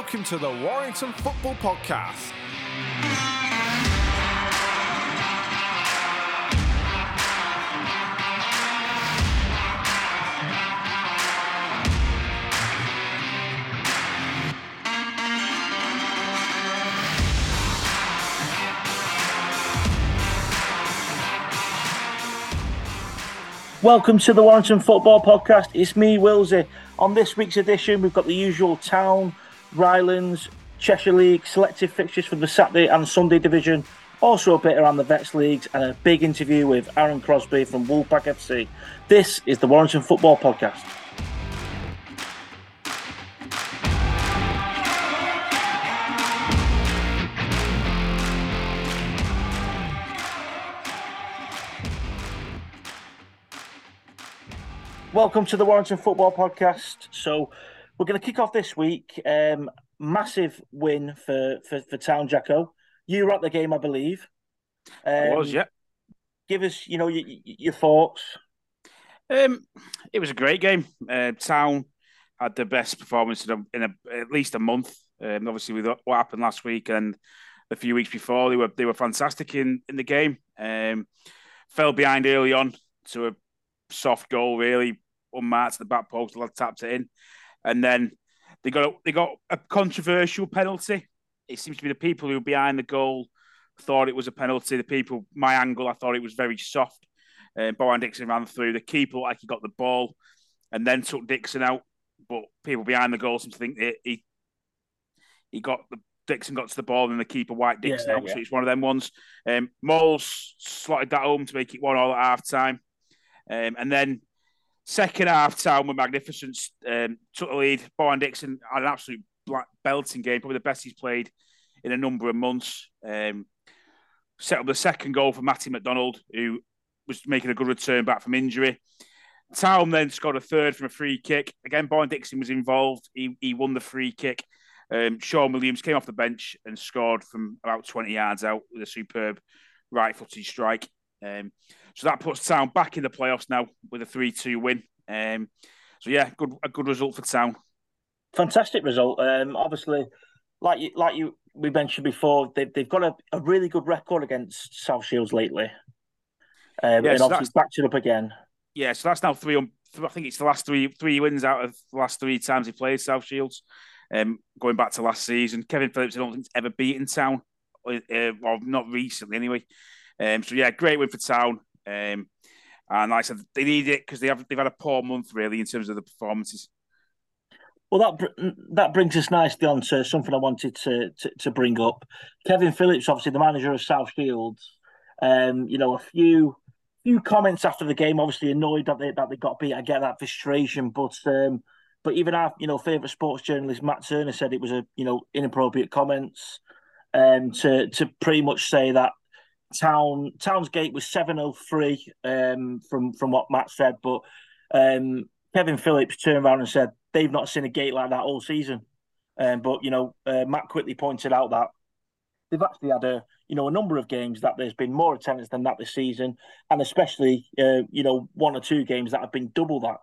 Welcome to the Warrington Football Podcast. Welcome to the Warrington Football Podcast. It's me, Wilsey. On this week's edition, we've got the usual Town, Rylands, Cheshire League, selective fixtures for the Saturday and Sunday division, also a bit around the Vets Leagues, and a big interview with Aaron Crosbie from Wolfpack FC. This is the Warrington Football Podcast. Welcome to the Warrington Football Podcast. So, we're going to kick off this week. Um, massive win for, for, for Town Jacko. You were at the game, I believe. Um, I was, yeah. Give us, you know, your, your thoughts. Um, it was a great game. Uh, Town had the best performance in, a, in a, at least a month. Um, obviously, with what happened last week and a few weeks before, they were they were fantastic in in the game. Um, fell behind early on to a soft goal, really unmarked at the back post. The lad tapped it in, and then they got a, they got a controversial penalty. It seems to be the people who were behind the goal thought it was a penalty. The people, my angle, I thought it was very soft. Uh, Bowen Dixon ran through. The keeper like he got the ball, and then took Dixon out. But people behind the goal seem to think that he he got the Dixon got to the ball and the keeper wiped Dixon Yeah, out. yeah. So it's one of them ones. Um, Moles slotted that home to make it one all at half time. Um, and then second half time with magnificence um, took the lead. Bowen Dixon had an absolute black belting game, probably the best he's played in a number of months. Um, set up the second goal for Matty McDonald, who was making a good return back from injury. Town then scored a third from a free kick. Again, Bowen Dixon was involved. He, he won the free kick. Um, Sean Williams came off the bench and scored from about 20 yards out with a superb right footed strike. Um, so that puts Town back in the playoffs now with a 3 2 win. Um, so, yeah, good a good result for Town. Fantastic result. Um, obviously, like you, like you, we mentioned before, they've, they've got a, a really good record against South Shields lately. Um, Yeah, and so obviously backed it up again. Yeah, so that's now three on. I think it's the last three three wins out of the last three times he played South Shields. Um, going back to last season, Kevin Phillips, I don't think he's ever beaten Town, uh, well, not recently anyway. Um, so yeah, great win for Town. Um, and like I said, they need it because they have they've had a poor month really in terms of the performances. Well, that that brings us nicely on to something I wanted to, to, to bring up. Kevin Phillips, obviously the manager of South Shields, um, you know, a few few comments after the game, obviously annoyed that they that they got beat. I get that frustration, but um, but even our you know favourite sports journalist Matt Turner said it was a you know inappropriate comments, um, to to pretty much say that Town Town's gate was seven oh three, um, from from what Matt said, but um, Kevin Phillips turned around and said they've not seen a gate like that all season. Um, but you know, uh, Matt quickly pointed out that they've actually had a you know a number of games that there's been more attendance than that this season, and especially uh, you know one or two games that have been double that.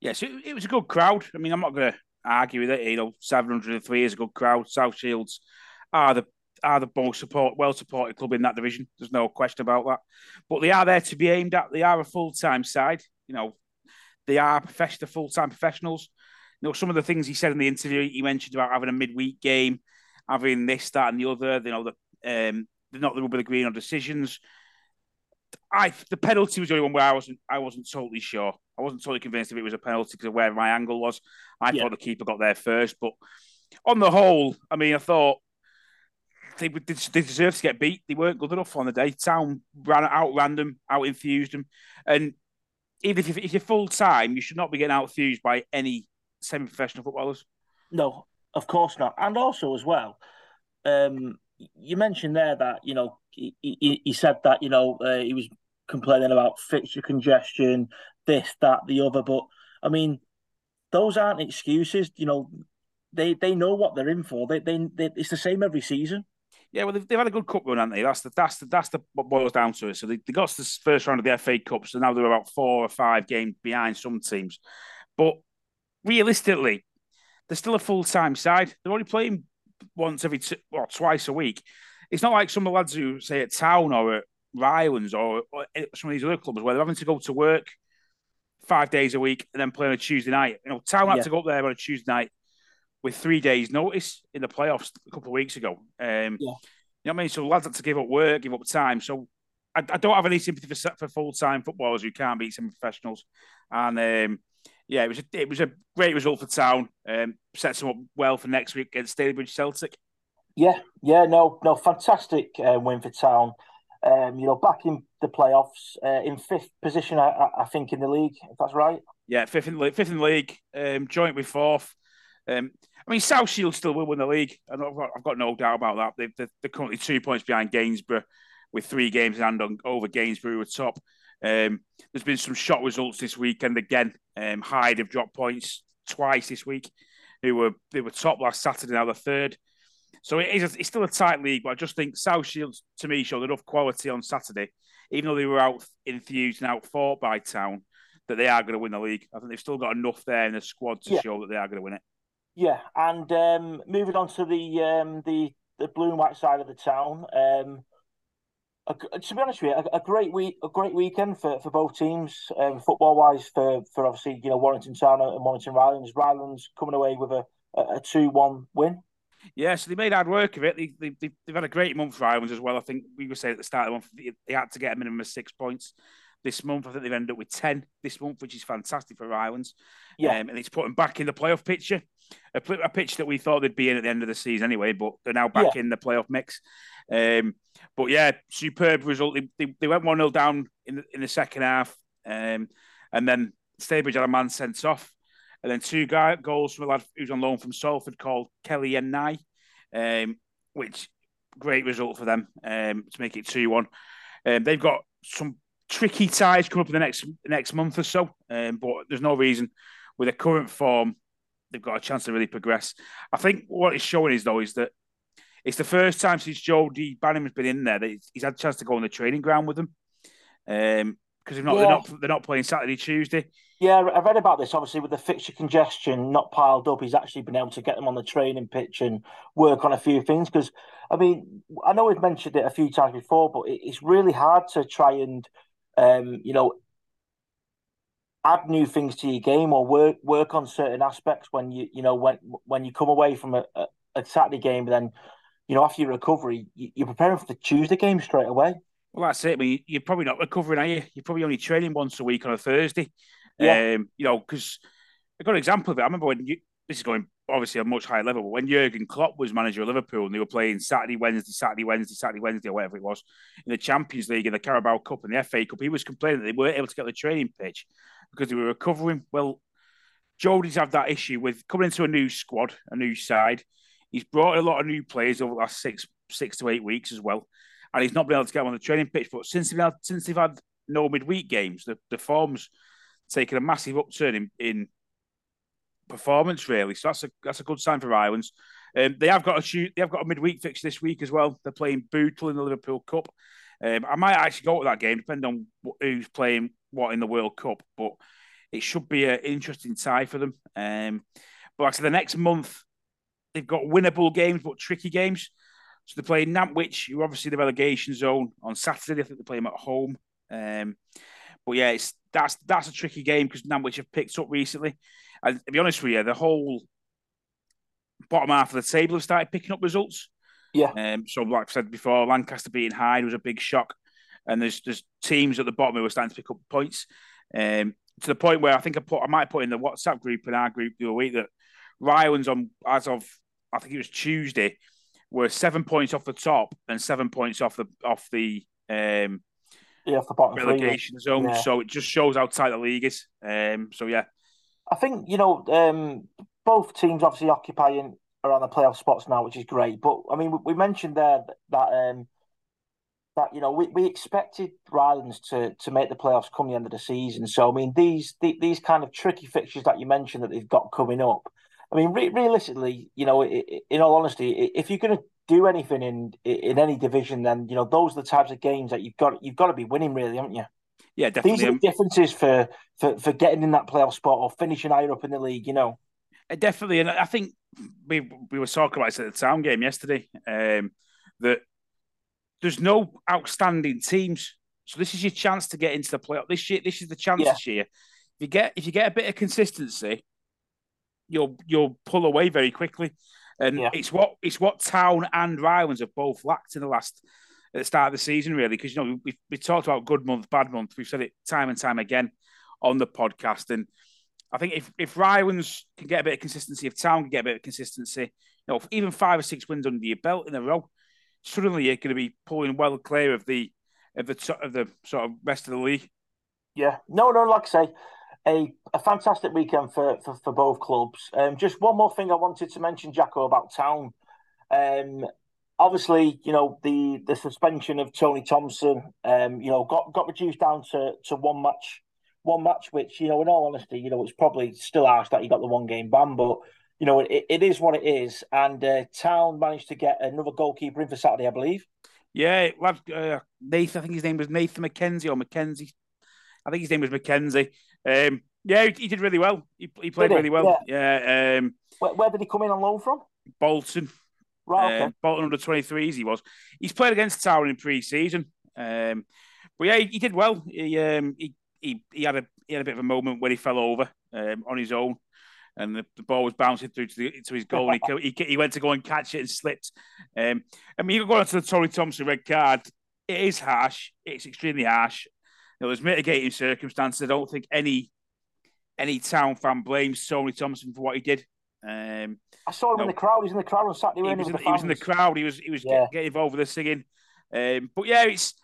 Yes, it, it was a good crowd. I mean, I'm not going to argue with it. You know, 703 is a good crowd. South Shields are the are the most support, well supported club in that division. There's no question about that. But they are there to be aimed at. They are a full time side. You know, they are professional, full time professionals. You know, some of the things he said in the interview, he mentioned about having a midweek game, having this, that, and the other. You know, the um, they're not the rubber green on decisions. I the penalty was the only one where I wasn't I wasn't totally sure. I wasn't totally convinced if it was a penalty because of where my angle was. I Yeah. thought the keeper got there first, but on the whole, I mean, I thought they they deserved to get beat. They weren't good enough on the day. Town ran out random, out infused them, and even if, if you're full time, you should not be getting out by any semi-professional footballers. No, of course not. And also as well, um, you mentioned there that you know he, he, he said that you know uh, he was complaining about fixture congestion, this, that, the other. But I mean, those aren't excuses. You know, they they know what they're in for. They they, they it's the same every season. Yeah, well, they've, they've had a good cup run, haven't they? That's the that's the that's the what boils down to it. So they, they got to the first round of the FA Cup, so now they're about four or five games behind some teams. But realistically, they're still a full time side. They're only playing once every two, well, twice a week. It's not like some of the lads who say at Town or at Rylands or, or some of these other clubs where they're having to go to work five days a week and then play on a Tuesday night. You know, Town had to go up there on a Tuesday night with three days' notice in the playoffs a couple of weeks ago. Um, Yeah. You know what I mean? So lads had to give up work, give up time. So I, I don't have any sympathy for, for full time footballers who can't beat some professionals. And um, yeah, it was a, it was a great result for Town. Um, sets them up well for next week against Stalybridge Celtic. Yeah, yeah, no, no, fantastic uh, win for Town. Um, you know, back in the playoffs, uh, in fifth position, I, I, think, in the league, if that's right. Yeah, fifth in the league, fifth in the league, um, joint with fourth. Um, I mean, South Shield still will win the league. I've, got, I've got no doubt about that. They, they're, they're currently two points behind Gainsborough, with three games in hand on over Gainsborough at top. Um, there's been some shot results this weekend again. Um, Hyde have dropped points twice this week. Who were they were top last Saturday, now the third. So it is a, it's still a tight league, but I just think South Shields to me showed enough quality on Saturday, even though they were out enthused and out fought by Town, that they are going to win the league. I think they've still got enough there in the squad to Yeah. show that they are going to win it. Yeah, and um, moving on to the um, the the blue and white side of the town. Um, a, to be honest with you, a, a great week, a great weekend for, for both teams, um, football wise. For for obviously you know Warrington Town and Warrington Rylands. Rylands coming away with a a two one win. Yeah, so they made hard work of it. They, they, they, they've had a great month for Rylands as well. I think we were saying at the start of the month they had to get a minimum of six points. This month, I think they've ended up with 10 this month, which is fantastic for Rylands. Yeah. Um, and it's put them back in the playoff picture, a, a pitch that we thought they'd be in at the end of the season anyway, but they're now back in the playoff mix. Um, but yeah, superb result. They, they, they went 1 0 down in the, in the second half. Um, and then Stalybridge had a man sent off. And then two guy, goals from a lad who's on loan from Salford called Kelly and Nye, um, which great result for them um, to make it 2 1. Um, they've got some tricky ties coming up in the next next month or so, um, but there's no reason with their current form they've got a chance to really progress. I think what it's showing is though is that it's the first time since Jody Banim has been in there that he's- had a chance to go on the training ground with them. Um, because they're not, they're not they're not playing Saturday Tuesday. Yeah, I read about this. Obviously, with the fixture congestion not piled up, he's actually been able to get them on the training pitch and work on a few things. Because, I mean, I know we've mentioned it a few times before, but it's really hard to try and, um, you know, add new things to your game or work work on certain aspects when you, you know, when when you come away from a, a, a Saturday game, then, you know, after your recovery, you, you're preparing for the Tuesday game straight away. Well, that's it. I mean, you're probably not recovering, are you? You're probably only training once a week on a Thursday. Yeah. Um, you know, because I got an example of it. I remember when you, this is going obviously a much higher level, but when Jurgen Klopp was manager of Liverpool and they were playing Saturday, Wednesday, Saturday, Wednesday, Saturday, Wednesday, or whatever it was in the Champions League and the Carabao Cup and the FA Cup, he was complaining that they weren't able to get the training pitch because they were recovering. Well, Jody's had that issue with coming into a new squad, a new side. He's brought a lot of new players over the last six six to eight weeks as well, and he's not been able to get on the training pitch. But since they've had, since they've had no midweek games, the, the form's taken a massive upturn in, in performance really. So that's a that's a good sign for Rylands. Um, they have got a shoot, they have got a midweek fix this week as well. They're playing Bootle in the Liverpool Cup. Um, I might actually go to that game, depending on who's playing what in the World Cup. But it should be an interesting tie for them. Um, but actually, the next month they've got winnable games, but tricky games. So they're playing Nantwich, who obviously the relegation zone on Saturday. I think they play them at home. Um, but yeah, it's that's that's a tricky game because Nantwich have picked up recently. And to be honest with you, the whole bottom half of the table have started picking up results. Yeah. Um, so like I said before, Lancaster beating Hyde was a big shock, and there's there's teams at the bottom who are starting to pick up points. Um, to the point where I think I put I might put in the WhatsApp group in our group the other week that Rylands on as of I think it was Tuesday were seven points off the top and seven points off the off the um, Yeah, off the bottom three. relegation zone. Yeah. So it just shows how tight the league is. Um, so yeah, I think you know um, both teams obviously occupying around the playoff spots now, which is great. But I mean, we, we mentioned there that, that um, that you know we, we expected Rylands to to make the playoffs come the end of the season. So I mean, these the, these kind of tricky fixtures that you mentioned that they've got coming up. I mean, re- realistically, you know, i- i- in all honesty, if you're going to do anything in in any division, then you know those are the types of games that you've got you've got to be winning, really, haven't you? Yeah, definitely. These are the differences for, for, for getting in that playoff spot or finishing higher up in the league, you know. definitely, and I think we we were talking about it at the town game yesterday. Um, that there's no outstanding teams, so this is your chance to get into the playoff. This year, this is the chance Yeah. this year. If you get if you get a bit of consistency, you'll you'll pull away very quickly, and Yeah. it's what it's what Town and Rylands have both lacked in the last at the start of the season, really. Because you know we we talked about good month, bad month. We've said it time and time again on the podcast, and I think if if Rylands can get a bit of consistency, if Town can get a bit of consistency, you know, even five or six wins under your belt in a row, suddenly you're going to be pulling well clear of the of the of the sort of rest of the league. Yeah, no, no, like I say, a, a fantastic weekend for, for, for both clubs. Um, just one more thing I wanted to mention, Jacko, about Town. Um, obviously, you know the the suspension of Tony Thompson, um, you know, got got reduced down to to one match, one match. Which you know, in all honesty, you know, it's probably still harsh that he got the one game ban, but you know, it, it is what it is. And uh, Town managed to get another goalkeeper in for Saturday, I believe. Yeah, lad, uh, Nathan. I think his name was Nathan McKenzie or McKenzie. I think his name was McKenzie. Um, yeah, he, he did really well. He, he played he? really well. Yeah, um, Where, where did he come in on loan from? Bolton. Right, okay. Um, Bolton under 23s, he was. He's played against Tower in pre season. Um, but yeah, he, he did well. He, um, he, he, he, had a, he had a bit of a moment where he fell over um, on his own. And the, the ball was bouncing through to, the, to his goal. and he, he, he went to go and catch it and slipped. Um, I mean, you go on to the Tony Thompson red card. It is harsh. It's extremely harsh. There was mitigating circumstances. I don't think any any town fan blames Tony Thompson for what he did. Um, I saw him in the crowd. He was in the crowd on Saturday. he was, in, with he was in the crowd. He was he was Yeah. get, getting involved with the singing. Um, but yeah, it's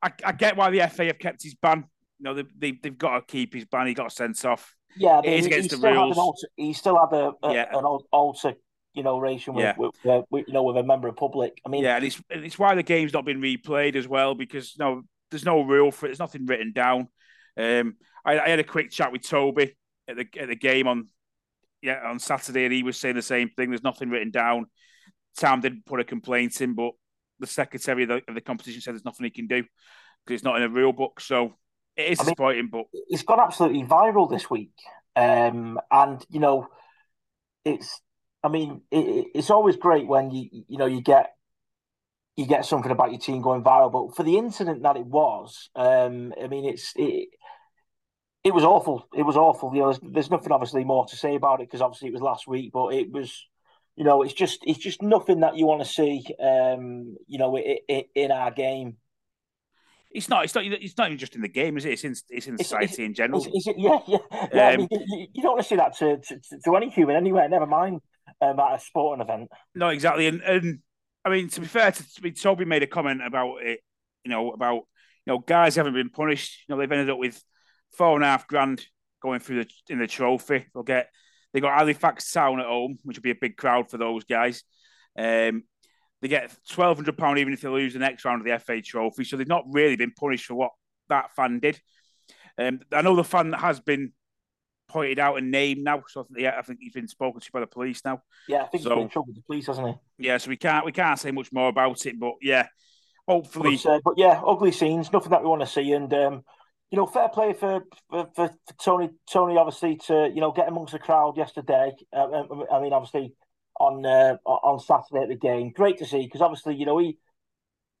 I, I get why the FA have kept his ban. You know, they, they they've got to keep his ban. He got sent off. Yeah, It is he, against the still rules. Had an alter, he still had a, a Yeah. an alter, you know, ration with, Yeah. with, uh, with, you know, with a member of public. I mean, Yeah, and it's and it's why the game's not been replayed as well because no, there's no rule for it. There's nothing written down. Um, I, I had a quick chat with Toby at the at the game on yeah on Saturday, and he was saying the same thing. There's nothing written down. Sam didn't put a complaint in, but the secretary of the, of the competition said there's nothing he can do because it's not in a real book. So it is I mean- disappointing, but it's gone absolutely viral this week. Um, and you know, it's. I mean, it, it- it's always great when you you know you get you get something about your team going viral. But for the incident that it was, um, I mean, it's it. It was awful. It was awful. You know, there's, there's nothing obviously more to say about it because obviously it was last week, but it was, you know, it's just it's just nothing that you want to see, um, you know, i i in our game. it's not. It's not. It's not even just in the game, is it? It's in it's in It's- society in general. Is, is it? Yeah, yeah, yeah. I Um, mean, you, you don't want to see that to, to, to any human anywhere. Never mind um, at a sporting event. No, exactly. And, and I mean, to be fair, to, to be, Toby made a comment about it. You know, about you know, guys haven't been punished. You know, they've ended up with four and a half grand going through the in the trophy. They'll get they got Halifax Town at home, which will be a big crowd for those guys. Um, they get twelve hundred pound even if they lose the next round of the FA Trophy. So they've not really been punished for what that fan did. Um, I know the fan that has been pointed out and named now. So I think, yeah, I think he's been spoken to by the police now. Yeah, I think So- he's been in trouble with the police, hasn't he? Yeah, so we can't we can't say much more about it, but yeah, hopefully, But, uh, but yeah, ugly scenes, nothing that we want to see. And um, you know, fair play for, for for Tony. Tony, obviously, to you know get amongst the crowd yesterday. Uh, I mean, obviously on uh, on Saturday at the game, great to see because obviously, you know, he.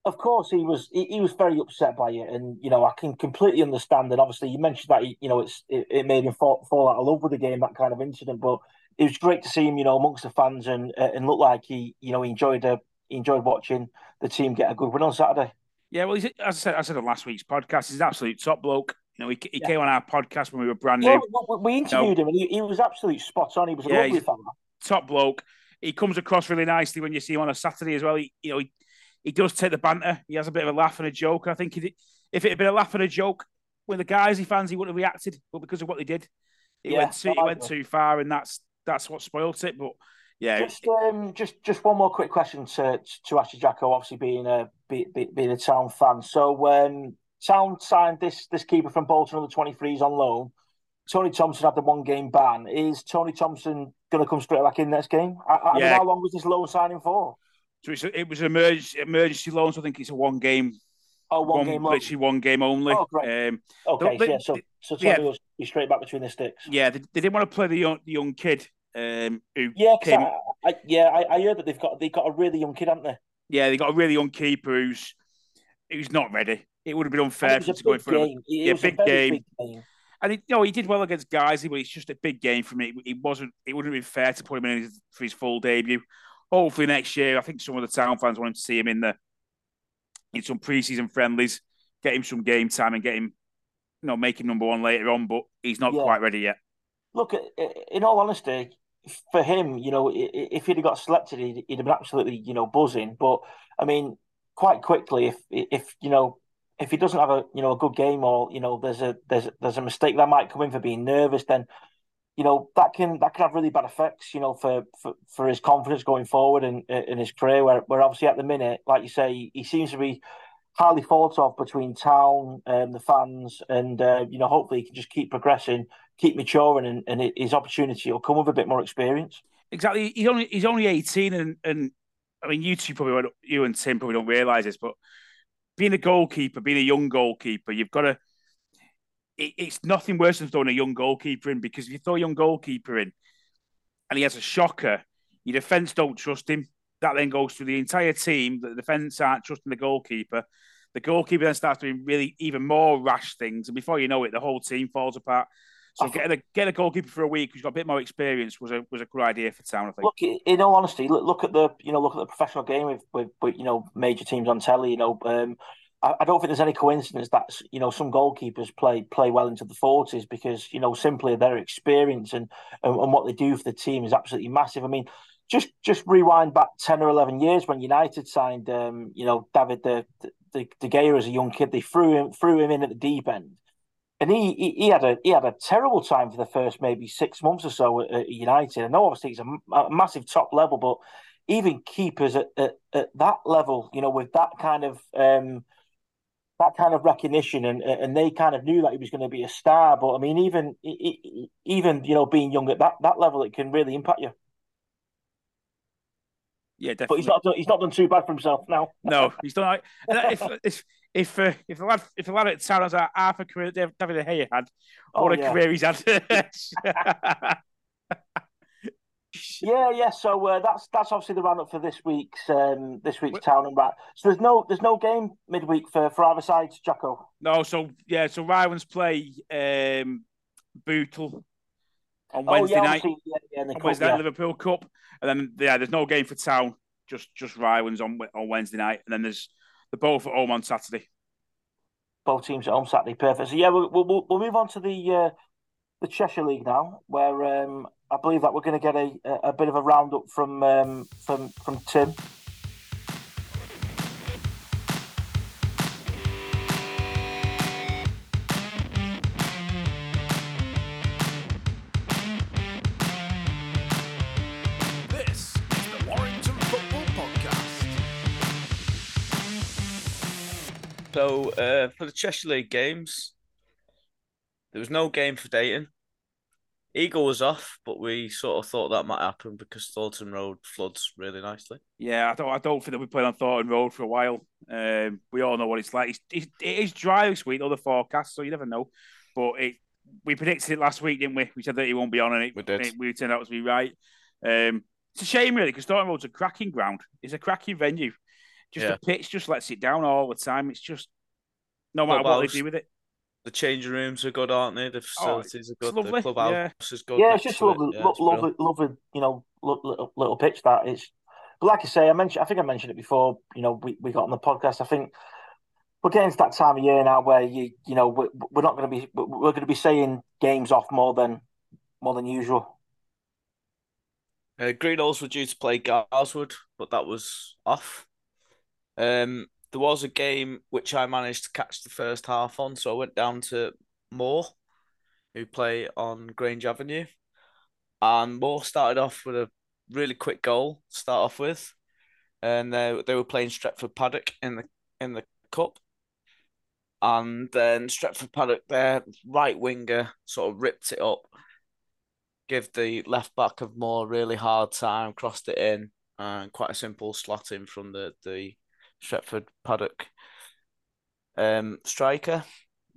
Of course, he was he, he was very upset by it, and you know I can completely understand. And obviously, you mentioned that he, you know it's it, it made him fall, fall out of love with the game, that kind of incident. But it was great to see him, you know, amongst the fans and uh, and look like he, you know, he enjoyed uh, he enjoyed watching the team get a good win on Saturday. Yeah. Well, he's, as I said, I said on last week's podcast, he's an absolute top bloke. You know, he, he Yeah. came on our podcast when we were brand new, we, we interviewed him and he, he was absolutely spot on. He was a Yeah, lovely fella. top bloke. He comes across really nicely when you see him on a Saturday as well. He, you know, he, he does take the banter. He has a bit of a laugh and a joke. I think he, if it had been a laugh and a joke with the guys he fans, he wouldn't have reacted. But because of what they did, he Yeah, went too, he went too far, and that's that's what spoilt it. But yeah, Just um, just just one more quick question to to you, Jacko. Obviously, being a be, be, being a Town fan, so um, Town signed this this keeper from Bolton under twenty threes on loan. Tony Thompson had the one game ban. Is Tony Thompson going to come straight back in next game? I, I mean, Yeah. how long was this loan signing for? so it's a, it was an emergency, emergency loan. So I think it's a one game, Oh, one, game loan. literally one game only. Oh, great. Um, Okay, They- yeah. So so yeah. Tony will be straight back between the sticks. yeah, they, they didn't want to play the young, the young kid Um, who Yeah, came, I, I, yeah, I, I heard that they've got they've got a really young kid, haven't they? yeah, they got a really young keeper who's who's not ready. It would have been unfair for him to go in big front of. It yeah, was big a very game. big game. And he, you know, he did well against Guiseley, but it's just a big game for me. It wasn't. It wouldn't have been fair to put him in his, for his full debut. Hopefully next year, I think some of the town fans want to see him in the in some preseason friendlies, get him some game time, and get him, you know, make him number one later on. But he's not Yeah. quite ready yet. Look, in all honesty, for him, you know, if he'd have got selected, he'd, he'd have been absolutely, you know, buzzing. But I mean, quite quickly, if if you know, if he doesn't have a you know a good game or you know there's a there's there's a mistake that might come in for being nervous, then you know that can that can have really bad effects, you know, for for, for his confidence going forward in in his career. Where where obviously at the minute, like you say, he seems to be highly thought of between town and the fans, and uh, you know, hopefully he can just keep progressing, keep maturing, and, and his opportunity will come with a bit more experience. Exactly. He's only he's only eighteen, and and I mean, you two probably you and Tim probably don't realize this, but being a goalkeeper, being a young goalkeeper, you've got to. It, it's nothing worse than throwing a young goalkeeper in because if you throw a young goalkeeper in, and he has a shocker, your defence don't trust him. That then goes through the entire team. The defence aren't trusting the goalkeeper. The goalkeeper then starts doing really even more rash things, and before you know it, the whole team falls apart. So I getting a get a goalkeeper for a week who's got a bit more experience was a was a good idea for town. I think. Look, in all honesty, look, look at the you know look at the professional game with with, with you know major teams on telly. You know, um, I, I don't think there's any coincidence that you know some goalkeepers play play well into the forties because you know simply their experience and, and and what they do for the team is absolutely massive. I mean, just just rewind back ten or eleven years when United signed um, you know David de, de, de Gea as a young kid. They threw him threw him in at the deep end. And he, he he had a he had a terrible time for the first maybe six months or so at, at United. I know obviously he's a, a massive top level, but even keepers at, at, at that level, you know, with that kind of um, that kind of recognition, and and they kind of knew that he was going to be a star. But I mean, even even you know being young at that, that level, it can really impact you. Yeah, definitely. But he's not done, he's not done too bad for himself now. No, he's done. If if if uh, if the lad if the lad at town has a half a career that David De Gea had, Oh, what a yeah. career he's had. Yeah, yeah. So uh, that's that's obviously the roundup for this week's um, this week's Wh- town and rat. So there's no there's no game midweek for for either sides, Jacko. no, so yeah, so Rylands play um, Bootle on Oh Wednesday yeah, night. yeah, yeah, the On cup, Wednesday night. Liverpool Cup, and then yeah, there's no game for town. Just just Rylands on on Wednesday night, and then there's the both at home on Saturday. both teams at home Saturday. Perfect. So yeah, we'll we'll, we'll move on to the uh, the Cheshire League now, where um, I believe that we're going to get a, a a bit of a roundup from um, from from Tim. So uh, for the Cheshire League games, there was no game for Dayton. Eagle was off, but we sort of thought that might happen because Thornton Road floods really nicely. Yeah, I don't. I don't think that we played on Thornton Road for a while. Um, we all know what it's like. It's, it's, it is dry this week, though the forecast, so you never know. But it, we predicted it last week, didn't we? We said that he won't be on, and it, We did. it- we turned out to be right. Um, it's a shame, really, because Thornton Road's a cracking ground. It's a cracking venue. Just Yeah. the pitch just lets it down all the time. It's just no matter what Clubhouse. they do with it. The changing rooms are good, aren't they? The facilities are good. lovely, The clubhouse yeah. is good. Yeah, it's just to it. lovely, Yeah, lo- it's lovely, lovely. You know, little, little pitch that is. But like I say, I mentioned. I think I mentioned it before. You know, we, we got on the podcast. I think we're getting to that time of year now where you you know we're, we're not going to be we're going to be saying games off more than more than usual. Uh, Greenalls were due to play Garswood, but that was off. Um, there was a game which I managed to catch the first half on, so I went down to Moore, who play on Grange Avenue, and Moore started off with a really quick goal to start off with, and they they were playing Stretford Paddock in the in the cup, and then Stretford Paddock, their right winger, sort of ripped it up give the left back of Moore really hard time, crossed it in, and quite a simple slot in from the the Stretford Paddock um striker.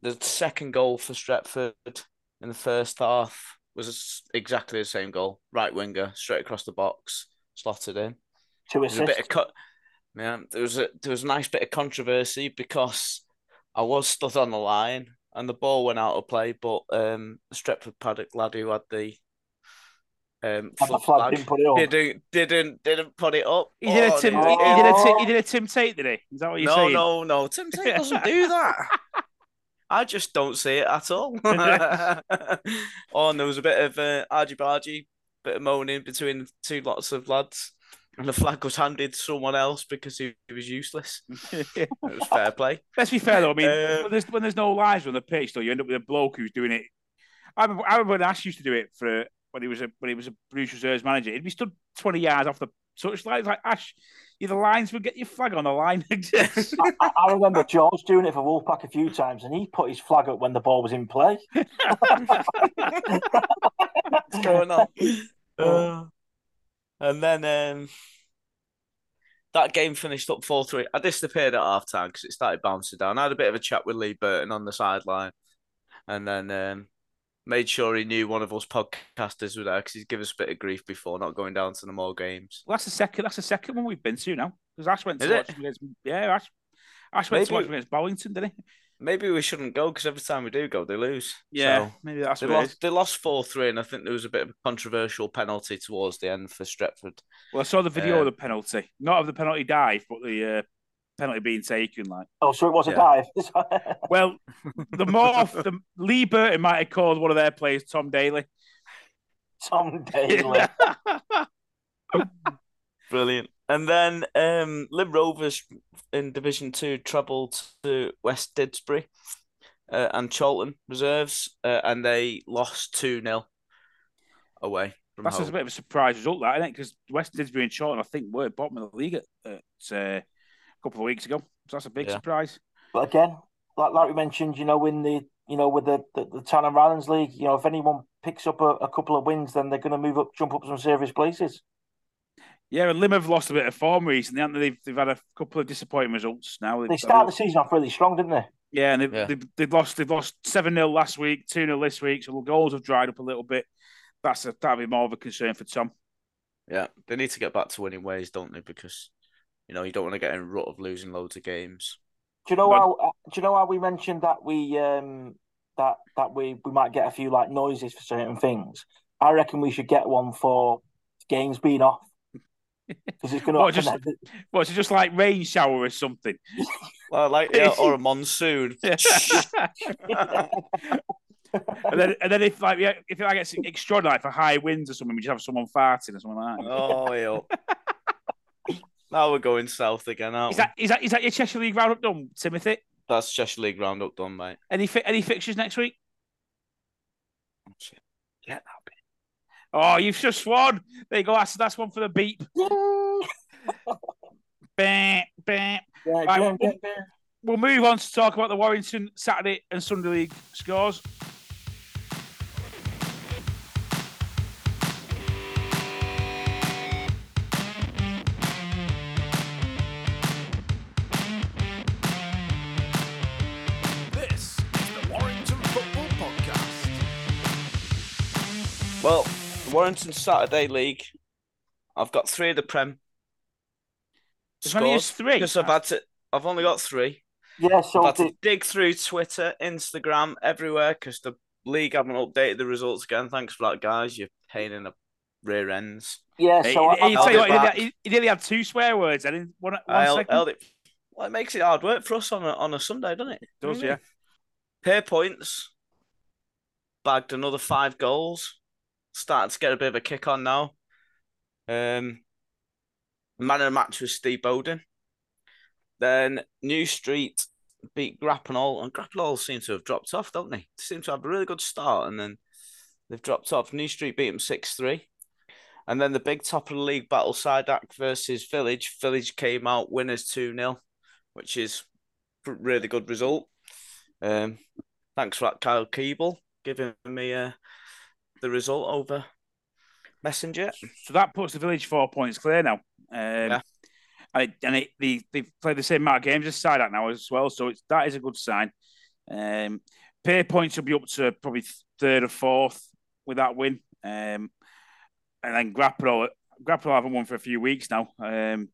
The second goal for Stretford in the first half was exactly the same goal. Right winger, straight across the box, slotted in. Two There was a assists. bit of cut. Yeah, there was a there was a nice bit of controversy because I was stood on the line and the ball went out of play, but um, Stretford paddock lad who had the um And the flag, flag didn't put it up. didn't didn't didn't put it up. He did a Oh, Tim. and He, it- he did a Tim, he did a Tim Tate, did he? Is that what you're no, saying? no, no. no. Tim Tate doesn't do that. I just don't see it at all. oh, and there was a bit of uh, argy bargy, bit of moaning between two lots of lads, and the flag was handed to someone else because he, he was useless. It was fair play. Let's be fair though. I mean, Uh, when, there's, when there's no lines on the pitch, though, you end up with a bloke who's doing it. I remember, I remember when Ash used to do it for when he was a when he was a Bruce Reserves manager. He'd be stood twenty yards off the touchline. It's like Ash, you the lines would get your flag on the line. I, I remember George doing it for Wolfpack a few times, and he put his flag up when the ball was in play. What's going on? Uh, and then um, that game finished up 4 3. I disappeared at half time because it started bouncing down. I had a bit of a chat with Lee Burton on the sideline and then um, made sure he knew one of us podcasters were there because he'd give us a bit of grief before not going down to the Moore games. Well, that's the second. That's the second one we've been to now. Because Ash went to Is watch it? against. Yeah, Ash. Ash went to Maybe- watch against Bollington, didn't he? Maybe we shouldn't go because every time we do go, they lose. Yeah, So, maybe that's they what it is. lost, they lost 4 3, and I think there was a bit of a controversial penalty towards the end for Stretford. Well, I saw the video Um, of the penalty, not of the penalty dive, but the uh, penalty being taken. Like, Oh, so it was a dive. well, the more the Lee Burton might have called one of their players Tom Daley. Tom Daley. Brilliant. And then um, Lymm Rovers in Division Two travelled to West Didsbury uh, and Chorlton reserves, uh, and they lost two 0 away from That's home. a bit of a surprise result, that isn't it? Because West Didsbury and Chorlton, I think, were bottom of the league at, at, uh, a couple of weeks ago. So that's a big Yeah. surprise. But again, like like we mentioned, you know, in the you know with the the, the Town and Rylands League, you know, if anyone picks up a, a couple of wins, then they're going to move up, jump up some serious places. Yeah, and Lymm have lost a bit of form recently, haven't they? They've, they've had a couple of disappointing results now. They They've- started the season off really strong, didn't they? Yeah, and they've, Yeah. They've, they've lost they've lost seven 0 last week, two 0 this week, so the goals have dried up a little bit. That's a that'd be more of a concern for Tom. Yeah, they need to get back to winning ways, don't they? Because you know you don't want to get in a rut of losing loads of games. Do you know But- how? uh, Do you know how we mentioned that we um that that we we might get a few like noises for certain things? I reckon we should get one for games being off because it's going to What, happen. What's it just like rain shower or something? Well, like yeah, or a monsoon. and then and then if like yeah, if it gets extraordinary for high winds or something, we just have someone farting or something like that. oh, yeah. Now we're going south again, aren't Is we? that is that is that your Cheshire League roundup done, Timothy? That's Cheshire League roundup done, mate. Any fi- any fixtures next week? Oh, yeah, Oh, you've just sworn. There you go. That's that's one for the beep. Bah, bah. Yeah, Right, yeah, well- yeah, yeah. We'll move on to talk about the Warrington Saturday and Sunday League scores. Warrington Saturday League. I've got three of the Prem As many three. because I've had to. I've only got three. Yeah, I've so had to dig through Twitter, Instagram, everywhere because the league haven't updated the results again. Thanks for that, guys. You're pain in the rear ends. yeah, He, I, he, he, I, tell you Held what, he, back. he, he nearly had two swear words and in one, one I held, second. held it. Well, it makes it hard work for us on a on a Sunday, doesn't it? Does, yeah. Pair points. Bagged another five goals. Starting to get a bit of a kick on now. Um, man of the match was Steve Bowden. Then New Street beat Grappenhall, and Grappenhall seem to have dropped off, don't they? They seem to have a really good start, and then they've dropped off. New Street beat them 6 3. And then the big top of the league battle, Sidak versus Village. Village came out winners 2 0, which is a really good result. Um, thanks for that, Kyle Keeble, giving me uh, the result over Messenger. So that puts the village four points clear now. Um, Yeah. And, it, and it, they, they've played the same amount of games as Sidak now as well. So it's, that is a good sign. Um, pay points will be up to probably third or fourth with that win. Um, and then Grappolo, Grappolo haven't won for a few weeks now. Um,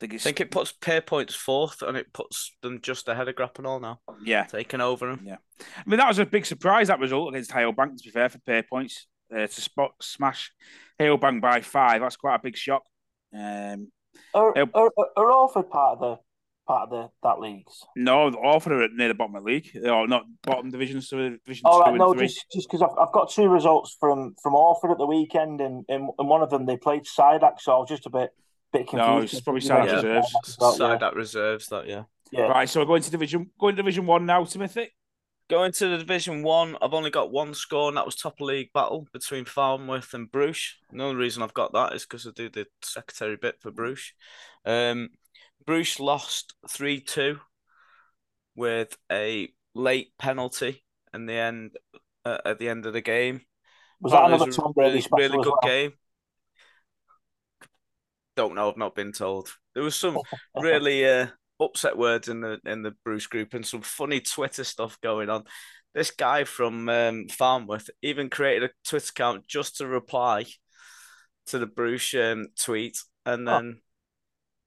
think, I think it puts Pear Points fourth, and it puts them just ahead of Grappenhall now, yeah. taking over them. Yeah. I mean, that was a big surprise, that result against Hale Bank, to be fair, for pay points. Uh, to spot smash Hale Bank by five. That's quite a big shock. Um, Are, Yep. are, are Orford part of the part of the that leagues? no, Orford are near the bottom of the league. Or not bottom divisions, so division All two right, and no, three. just just because I've, I've got two results from from Orford at the weekend, and in, in one of them they played Sidak, so I was just a bit bit confused. No, it's probably You Sidak mentioned reserves. Sidak as well, Side that reserves that, yeah. yeah, yeah. Right, so we're going to division going to division one now, Timothy. Going to the Division One, I've only got one score, and that was top of league battle between Farnworth and Bruges. And the only reason I've got that is because I do the secretary bit for Bruges. Um, Bruges lost three two with a late penalty in the end uh, at the end of the game. Was that Apparently another was a Tom Brady really, really good well? game? Don't know. I've not been told. There was some really uh, upset words in the in the Bruce group and some funny Twitter stuff going on. This guy from um, Farnworth even created a Twitter account just to reply to the Bruce um, tweet, and Oh. then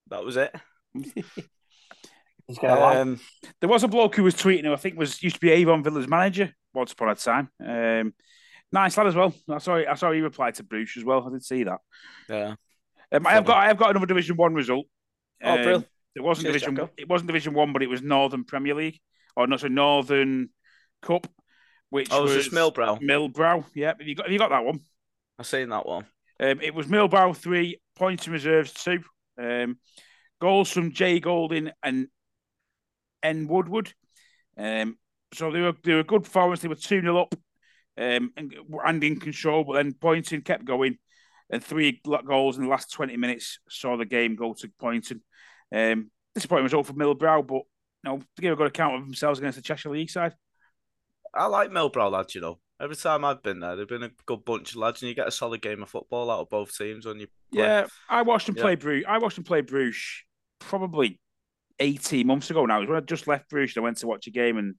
that was it. He's gonna like Um, There was a bloke who was tweeting who I think was used to be Avon Villa's manager once upon a time. Um, nice lad as well. I saw I saw he replied to Bruce as well. I did see that. yeah. Um, I have got I have got another Division One result. Oh, Um, brilliant. It wasn't Cheers, Division. Jacko. It wasn't Division One, but it was Northern Premier League, or not so Northern Cup, which Oh, was was Millbrow? Millbrow. Yeah, have you got have you got that one? I've seen that one. Um, it was Millbrow three, points and reserves two. Um, goals from Jay Golding and N Woodward. Um, so they were they were good performance. They were two 0 up, um, and, and in control. But then Poynton kept going, and three goals in the last twenty minutes saw the game go to Poynton. Um, disappointing result for Millbrow, but you know, to give a good account of themselves against the Cheshire League side. I like Millbrow lads, you know. Every time I've been there, they've been a good bunch of lads, and you get a solid game of football out of both teams when you play. Yeah, I watched them Yeah. play Bruges. I watched them play Bruges probably eighteen months ago now. It was when I just left Bruges. I went to watch a game, and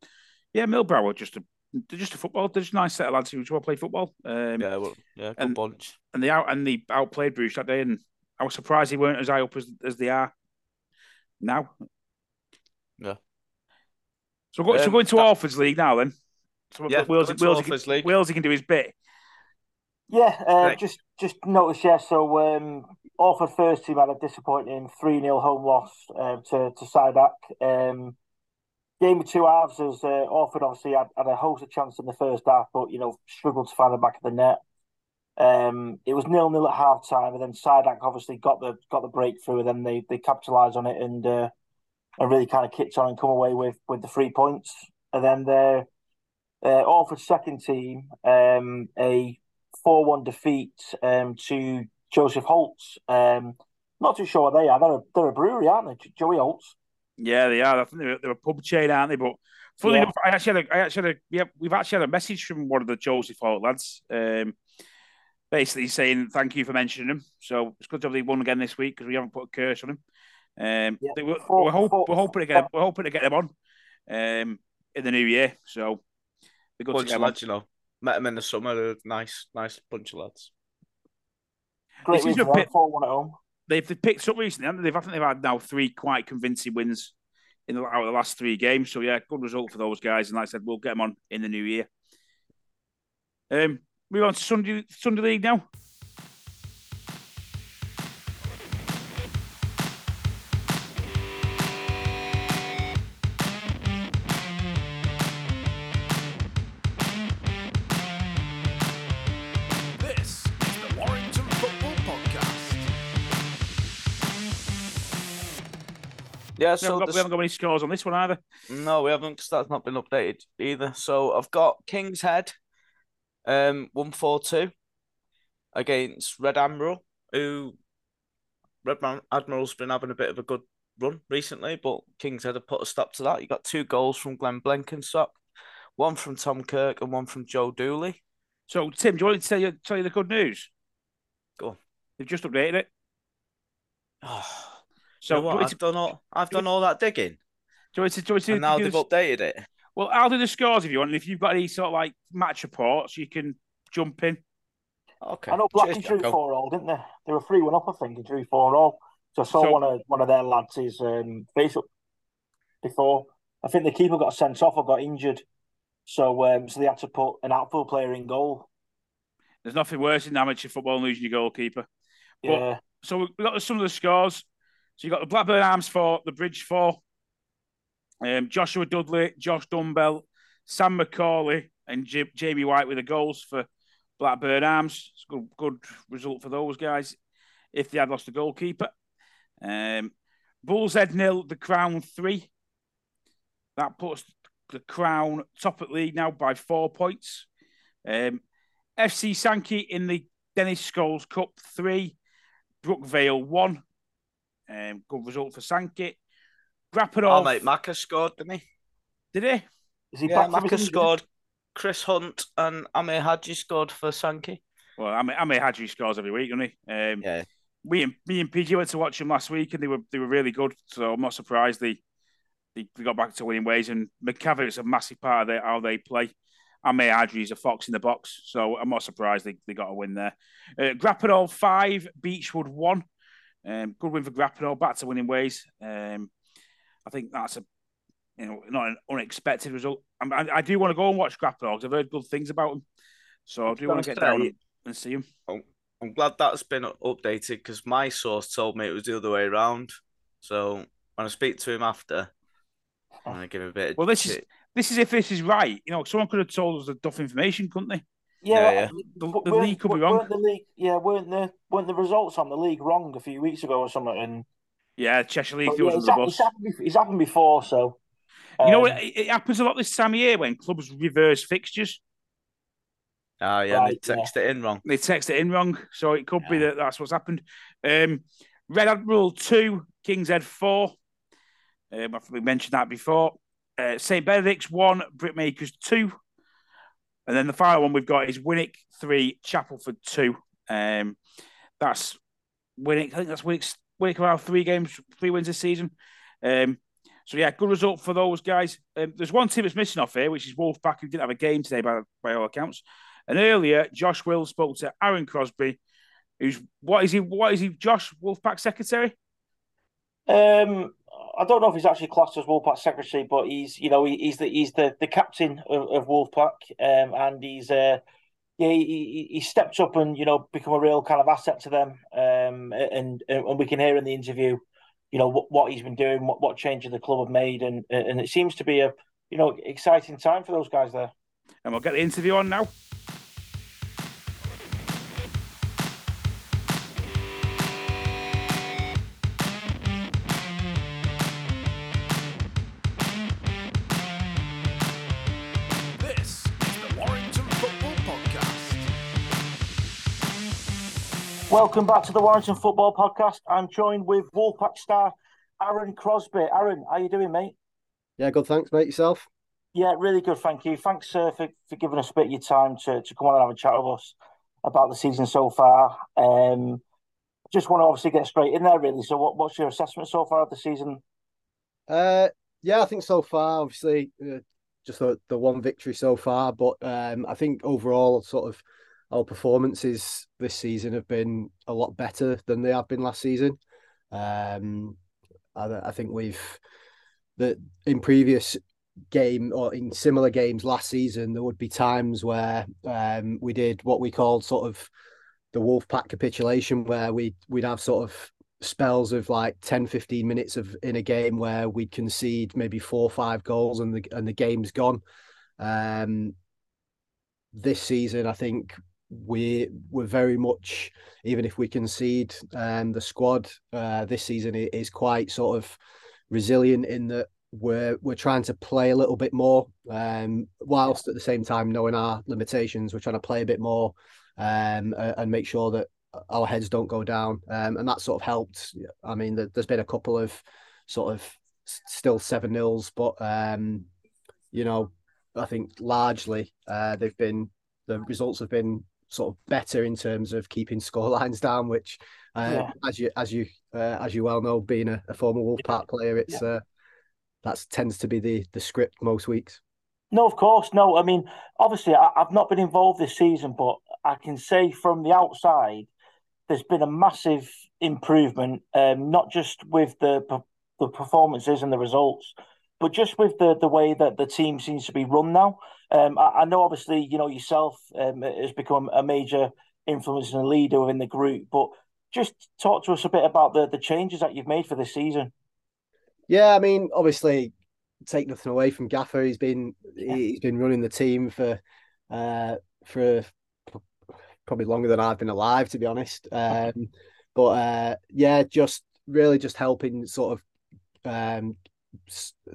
yeah, Millbrow were just a they're just a football. They're just a nice set of lads who just want to play football. Um, Yeah, well, yeah, good and- bunch. and they out and they outplayed Bruce that day, and I was surprised they weren't as high up as, as they are now. Yeah. So, go, so Um, going to that- Orford's League now then. So Yeah, Wales, going to Wales, Orford's League. Wales, he can do his bit. Yeah, uh, Right. just just notice, yeah. So um, Orford first team had a disappointing three 0 home loss um, to to Sidak. Um, game of two halves as uh, Orford obviously had, had a host of chances in the first half, but you know struggled to find the back of the net. Um, it was nil nil at half time, and then Sidak obviously got the got the breakthrough, and then they they capitalised on it and uh, and really kind of kicked on and come away with with the three points. And then the uh, Orford's second team, um, a 4 1 defeat um, to Joseph Holt's. Um, not too sure what they are. They're a, they're a brewery, aren't they? Joey Holt's. Yeah, they are. I think they're, they're a pub chain, aren't they? But funny Yeah. enough, I actually had a, I actually had a, yeah, we've actually had a message from one of the Joseph Holt lads, um, basically saying thank you for mentioning them. So it's good to have they won again this week because we haven't put a curse on them. Um, Yeah, they were, four- we're, hope, four- we're hoping to get we're hoping to get them on um, in the new year. So be good to Bunch get of on. lads, you know. Met them in the summer. They're nice, nice bunch of lads. Great This win is a bit- 4 1 at home. They've, they've picked up recently, they? They've I think they've had now three quite convincing wins in the, out of the last three games. So yeah, good result for those guys. And like I said, we'll get them on in the new year. Um, move on to Sunday Sunday League now. Yeah, We, so haven't got, we haven't got any scores on this one either. No, we haven't because that's not been updated either. So I've got King's Head, um, one four two, against Red Admiral, who Red Admiral's been having a bit of a good run recently, but King's Head have put a stop to that. You got two goals from Glenn Blenkinsop, one from Tom Kirk and one from Joe Dooley. So Tim, do you want me to tell you tell you the good news? Go on. They've just updated it. Oh, So so do what? I've done all I've done all that digging, do you want to, do you want to and now they've this- updated it. Well, I'll do the scores if you want. And if you've got any sort of like match reports, you can jump in. Okay. I know Blackburn Cheers, drew four all, didn't they? They were three one up, I think, and drew four all. So I saw So- one of one of their lads is um, face up before. I think the keeper got sent off or got injured, so um, so they had to put an outfield player in goal. There's nothing worse in amateur football than losing your goalkeeper. But- Yeah, So we got some of the scores. So you got the Blackburn Arms for the Bridge four. Um, Joshua Dudley, Josh Dumbell, Sam McCauley, and J- Jamie White with the goals for Blackburn Arms. It's a good, good result for those guys if they had lost the goalkeeper. Um, Bulls Head nil, the Crown three. That puts the Crown top at league now by four points. Um, FC Sankey in the Dennis Scholes Cup three, Brookvale one. Um, good result for Sankey. Grappador. Oh, mate, Maka scored, didn't he? Did he? is he Yeah, back from Maka scored. Chris Hunt and Amir Hadji scored for Sankey. Well, I mean, I mean, Hadji scores every week, doesn't he? Um, Yeah. me and me and PG went to watch him last week, and they were they were really good. So I'm not surprised they they, they got back to winning ways. And McCavitt's a massive part of their, how they play. Ame Hadji is a fox in the box, so I'm not surprised they, they got a win there. Uh, Grappador five, Beechwood one. Um, good win for Grappador, back to winning ways. Um, I think that's a you know not an unexpected result. I, I do want to go and watch Grappador because I've heard good things about him, so I do want to get down and, and see him. I'm glad that's been updated because my source told me it was the other way around. So when I speak to him after, I'm gonna give him a bit. Well, this is this is if this is right. You know, someone could have told us the duff information, couldn't they? Yeah, Yeah, yeah. The- the weren't- league could be wrong. Weren't the league, yeah, weren't the weren't the results on the league wrong a few weeks ago or something? And Yeah, Cheshire League but threw yeah, us it's, under the hap- bus. it's happened. It's happened before, so You know, um, it, it happens a lot this time of year when clubs reverse fixtures. Ah, yeah, Right, they yeah. texted it in wrong. They text it in wrong, so it could be that that's what's happened. Um, Red Admiral two, King's Head four. Um, I think we mentioned that before. Uh, St Benedict's one, Brickmakers two, and then the final one we've got is Winwick three, Chapelford two. Um, that's Winwick. I think that's Winwick's Winwick around three games, three wins this season. Um, so yeah, good result for those guys. Um, there's one team that's missing off here, which is Wolfpack, who didn't have a game today by by all accounts. And earlier, Josh Will spoke to Aaron Crosbie, who's what is he? What is he? Josh Wolfpack secretary? Um, I don't know if he's actually classed as Wolfpack secretary, but he's you know he, he's the he's the, the captain of, of Wolfpack, um, and he's uh yeah he, he stepped up and you know become a real kind of asset to them, um, and and we can hear in the interview, you know what, what he's been doing, what what changes the club have made, and and it seems to be a you know exciting time for those guys there. And we'll get the interview on now. Welcome back to the Warrington Football Podcast. I'm joined with Wolfpack star Aaron Crosbie. Aaron, how you doing, mate? Yeah, good. Thanks, mate. Yourself? Yeah, really good, thank you. Thanks uh, for, for giving us a bit of your time to, to come on and have a chat with us about the season so far. Um, just want to obviously get straight in there, really. So, what, what's your assessment so far of the season? Uh, yeah, I think so far, obviously, uh, just the, the one victory so far. But um, I think overall, sort of, our performances this season have been a lot better than they have been last season. Um, I, I think we've that in previous game or in similar games last season, there would be times where um, we did what we called sort of the Wolfpack capitulation, where we we'd have sort of spells of like 10 15 minutes of in a game where we'd concede maybe four or five goals and the and the game's gone um this season i think we we're very much even if we concede um the squad uh this season is quite sort of resilient in that we're we're trying to play a little bit more um whilst at the same time knowing our limitations we're trying to play a bit more um and make sure that our heads don't go down. Um and that sort of helped. I mean there, there's been a couple of sort of still seven nils but um you know i think largely uh they've been the results have been sort of better in terms of keeping score lines down which uh, Yeah. as you as you uh, as you well know being a, a former wolfpack player it's uh that tends to be the the script most weeks No, of course, no. I mean, obviously, I, I've not been involved this season, but I can say from the outside, there's been a massive improvement, um, not just with the the performances and the results, but just with the the way that the team seems to be run now. Um, I, I, know obviously you know yourself um, has become a major influence and leader within the group, but just talk to us a bit about the the changes that you've made for this season. Yeah, I mean, obviously, take nothing away from Gaffer. He's been yeah. he's been running the team for uh, for probably longer than I've been alive, to be honest. Um, but uh, yeah, just really just helping sort of um,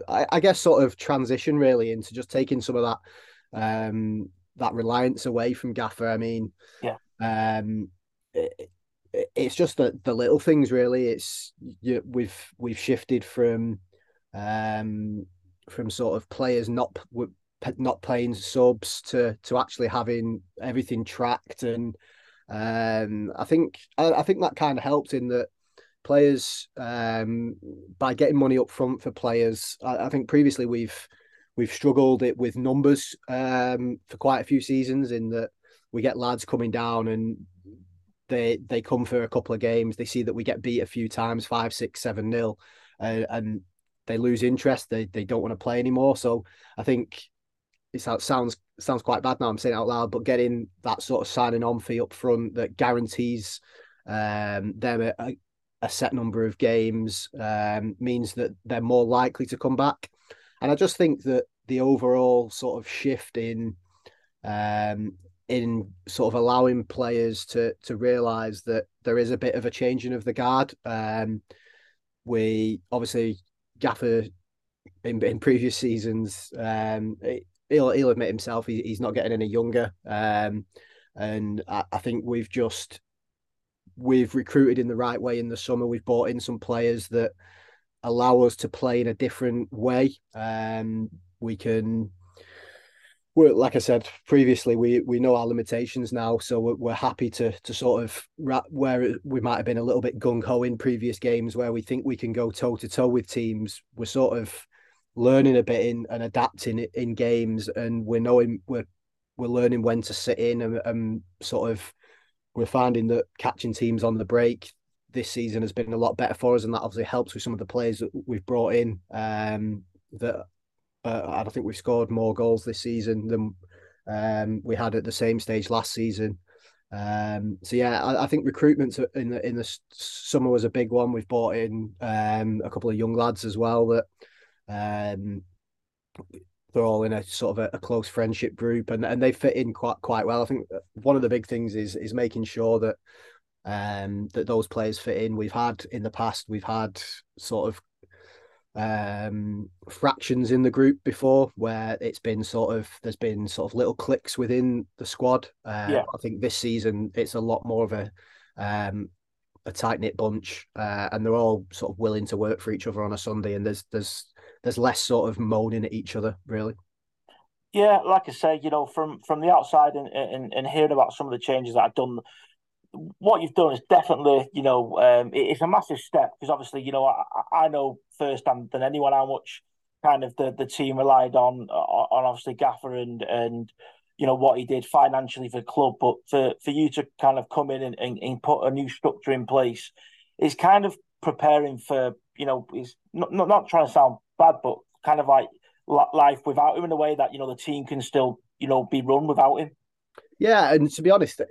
I, I, guess sort of transition really into just taking some of that um that reliance away from Gaffer. I mean, yeah, um, it, it's just the the little things really. It's you, we've we've shifted from um from sort of players not not playing subs to to actually having everything tracked and um I think I, I think that kind of helped in that players um, by getting money up front for players. I, I, think previously we've we've struggled it with numbers um, for quite a few seasons in that we get lads coming down and they they come for a couple of games. They see that we get beat a few times, five, six, seven nil, uh, and they lose interest. They they don't want to play anymore. So I think it sounds sounds quite bad now. I'm saying out loud, but getting that sort of signing on fee up front that guarantees um, them a, a set number of games um, means that they're more likely to come back. And I just think that the overall sort of shift in um, in sort of allowing players to to realise that there is a bit of a changing of the guard. Um, we obviously Gaffer in, in previous seasons, um, he'll he'll admit himself he, he's not getting any younger, um, and I, I think we've just we've recruited in the right way in the summer. We've brought in some players that allow us to play in a different way. Um, we can, we're, like I said previously, we we know our limitations now, so we're, we're happy to to sort of wrap where we might have been a little bit gung ho in previous games where we think we can go toe to toe with teams. We're sort of learning a bit in and adapting in games, and we're knowing we're we're learning when to sit in and, and sort of we're finding that catching teams on the break this season has been a lot better for us, and that obviously helps with some of the players that we've brought in. Um, that uh, I think we've scored more goals this season than um, we had at the same stage last season. Um, so yeah, I, I, think recruitment in the in the summer was a big one. We've brought in um, a couple of young lads as well that um, they're all in a sort of a, a, close friendship group and, and they fit in quite quite well. I think one of the big things is is making sure that um that those players fit in. We've had in the past we've had sort of um fractions in the group before where it's been sort of there's been sort of little clicks within the squad. Uh, yeah. I think this season it's a lot more of a um a tight knit bunch, uh, and they're all sort of willing to work for each other on a Sunday. And there's there's there's less sort of moaning at each other, really. Yeah, like I say, you know, from from the outside and, and, and hearing about some of the changes that I've done, what you've done is definitely, you know, um, it, it's a massive step because obviously, you know, I, I know firsthand than anyone how much kind of the, the team relied on on obviously Gaffer and and you know what he did financially for the club, but for for you to kind of come in and, and, and put a new structure in place is kind of preparing for you know is not, not not trying to sound bad, but kind of like life without him in a way that you know the team can still you know be run without him. Yeah, and to be honest,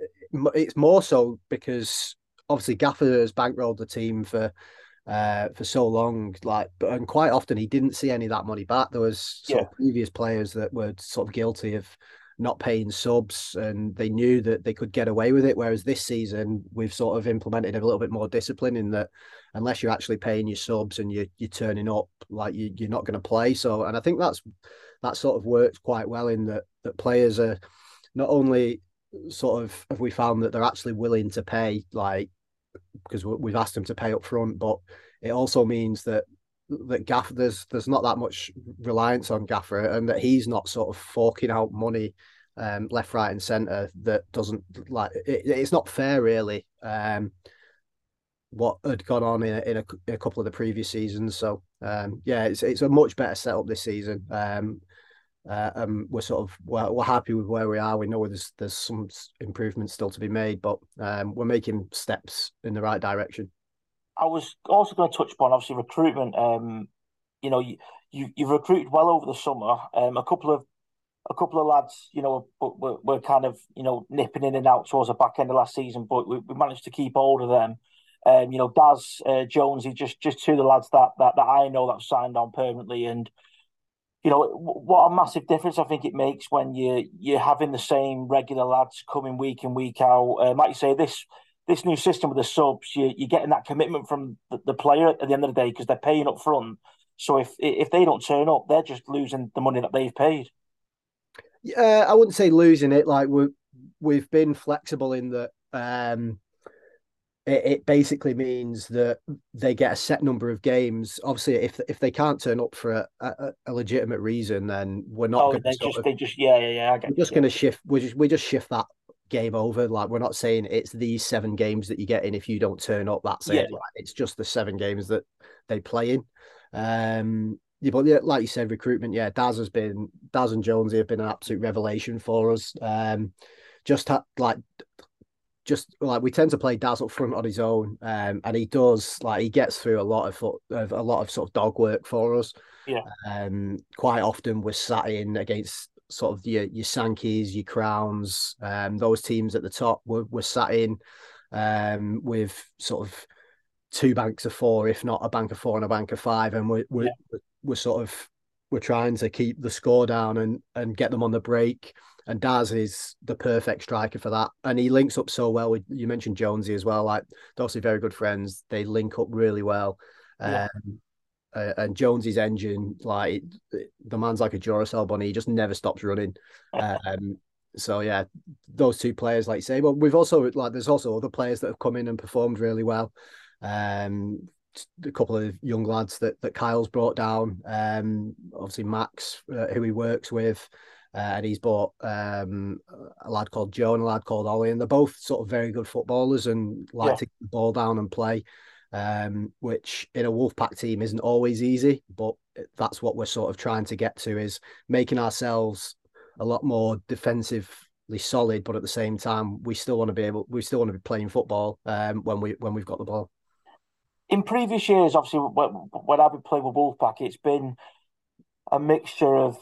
it's more so because obviously Gaffer has bankrolled the team for uh, for so long, like, and quite often he didn't see any of that money back. There was sort yeah. of previous players that were sort of guilty of not paying subs and they knew that they could get away with it. Whereas this season, we've sort of implemented a little bit more discipline in that unless you're actually paying your subs and you, you're turning up, like you, you're not going to play. So, and I think that's that sort of works quite well in that that players are not only sort of have we found that they're actually willing to pay like because we've asked them to pay up front, but it also means that that Gaffer there's there's not that much reliance on Gaffer and that he's not sort of forking out money um, left, right, and centre that doesn't like it, it's not fair really. Um, what had gone on in, a, in, a, in a couple of the previous seasons. So um, yeah, it's it's a much better setup this season. Um, Uh, um, we're sort of we're, we're happy with where we are. We know there's there's some improvements still to be made, but um, we're making steps in the right direction. I was also going to touch upon obviously recruitment. Um, you know, you, you you've recruited well over the summer. Um, a couple of a couple of lads, you know, were, were kind of you know nipping in and out towards the back end of last season, but we, we managed to keep hold of them. Um, you know, Daz uh, Jonesy, just just two of the lads that that, that I know that have signed on permanently, and you know what a massive difference I think it makes when you you're having the same regular lads coming week in week out. Like you say, this this new system with the subs, you, you're getting that commitment from the, the player at the end of the day because they're paying up front. So if if they don't turn up, they're just losing the money that they've paid. Yeah, I wouldn't say losing it. Like we we've been flexible in that. Um, it, it basically means that they get a set number of games. Obviously, if if they can't turn up for a, a, a legitimate reason, then we're not. Oh, they just, of, they just, yeah, yeah, yeah. we're just going to shift. We just, we just shift that game over. Like we're not saying it's these seven games that you get in. If you don't turn up, that's yeah. it. Like, it's just the seven games that they play in. Um, yeah, but yeah, like you said, recruitment. Yeah, Daz has been Daz and Jonesy have been an absolute revelation for us. Um, just ha- like just like we tend to play Daz up front on his own, um, and he does like he gets through a lot of, of a lot of sort of dog work for us. Yeah. Um, quite often we're sat in against sort of your your Sankeys, your Crowns, um, those teams at the top. We're, we're sat in um, with sort of two banks of four, if not a bank of four and a bank of five, and we're we're, yeah. we're sort of we're trying to keep the score down and and get them on the break. And Daz is the perfect striker for that, and he links up so well. With, you mentioned Jonesy as well, like they're also very good friends. They link up really well. Yeah. Uh, and Jonesy's engine, like the man's like a Duracell bunny, he just never stops running. Um, so yeah, those two players, like you say, but we've also like there's also other players that have come in and performed really well. Um, a couple of young lads that that Kyle's brought down. Um, obviously Max, uh, who he works with, uh, and he's brought um, a lad called Joe and a lad called Ollie, and they're both sort of very good footballers and like yeah. to get the ball down and play um, which in a Wolfpack team isn't always easy, but that's what we're sort of trying to get to is making ourselves a lot more defensively solid, but at the same time, we still want to be able, we still want to be playing football um, when we when we've got the ball. In previous years, obviously, when, I've been playing with Wolfpack, it's been a mixture of,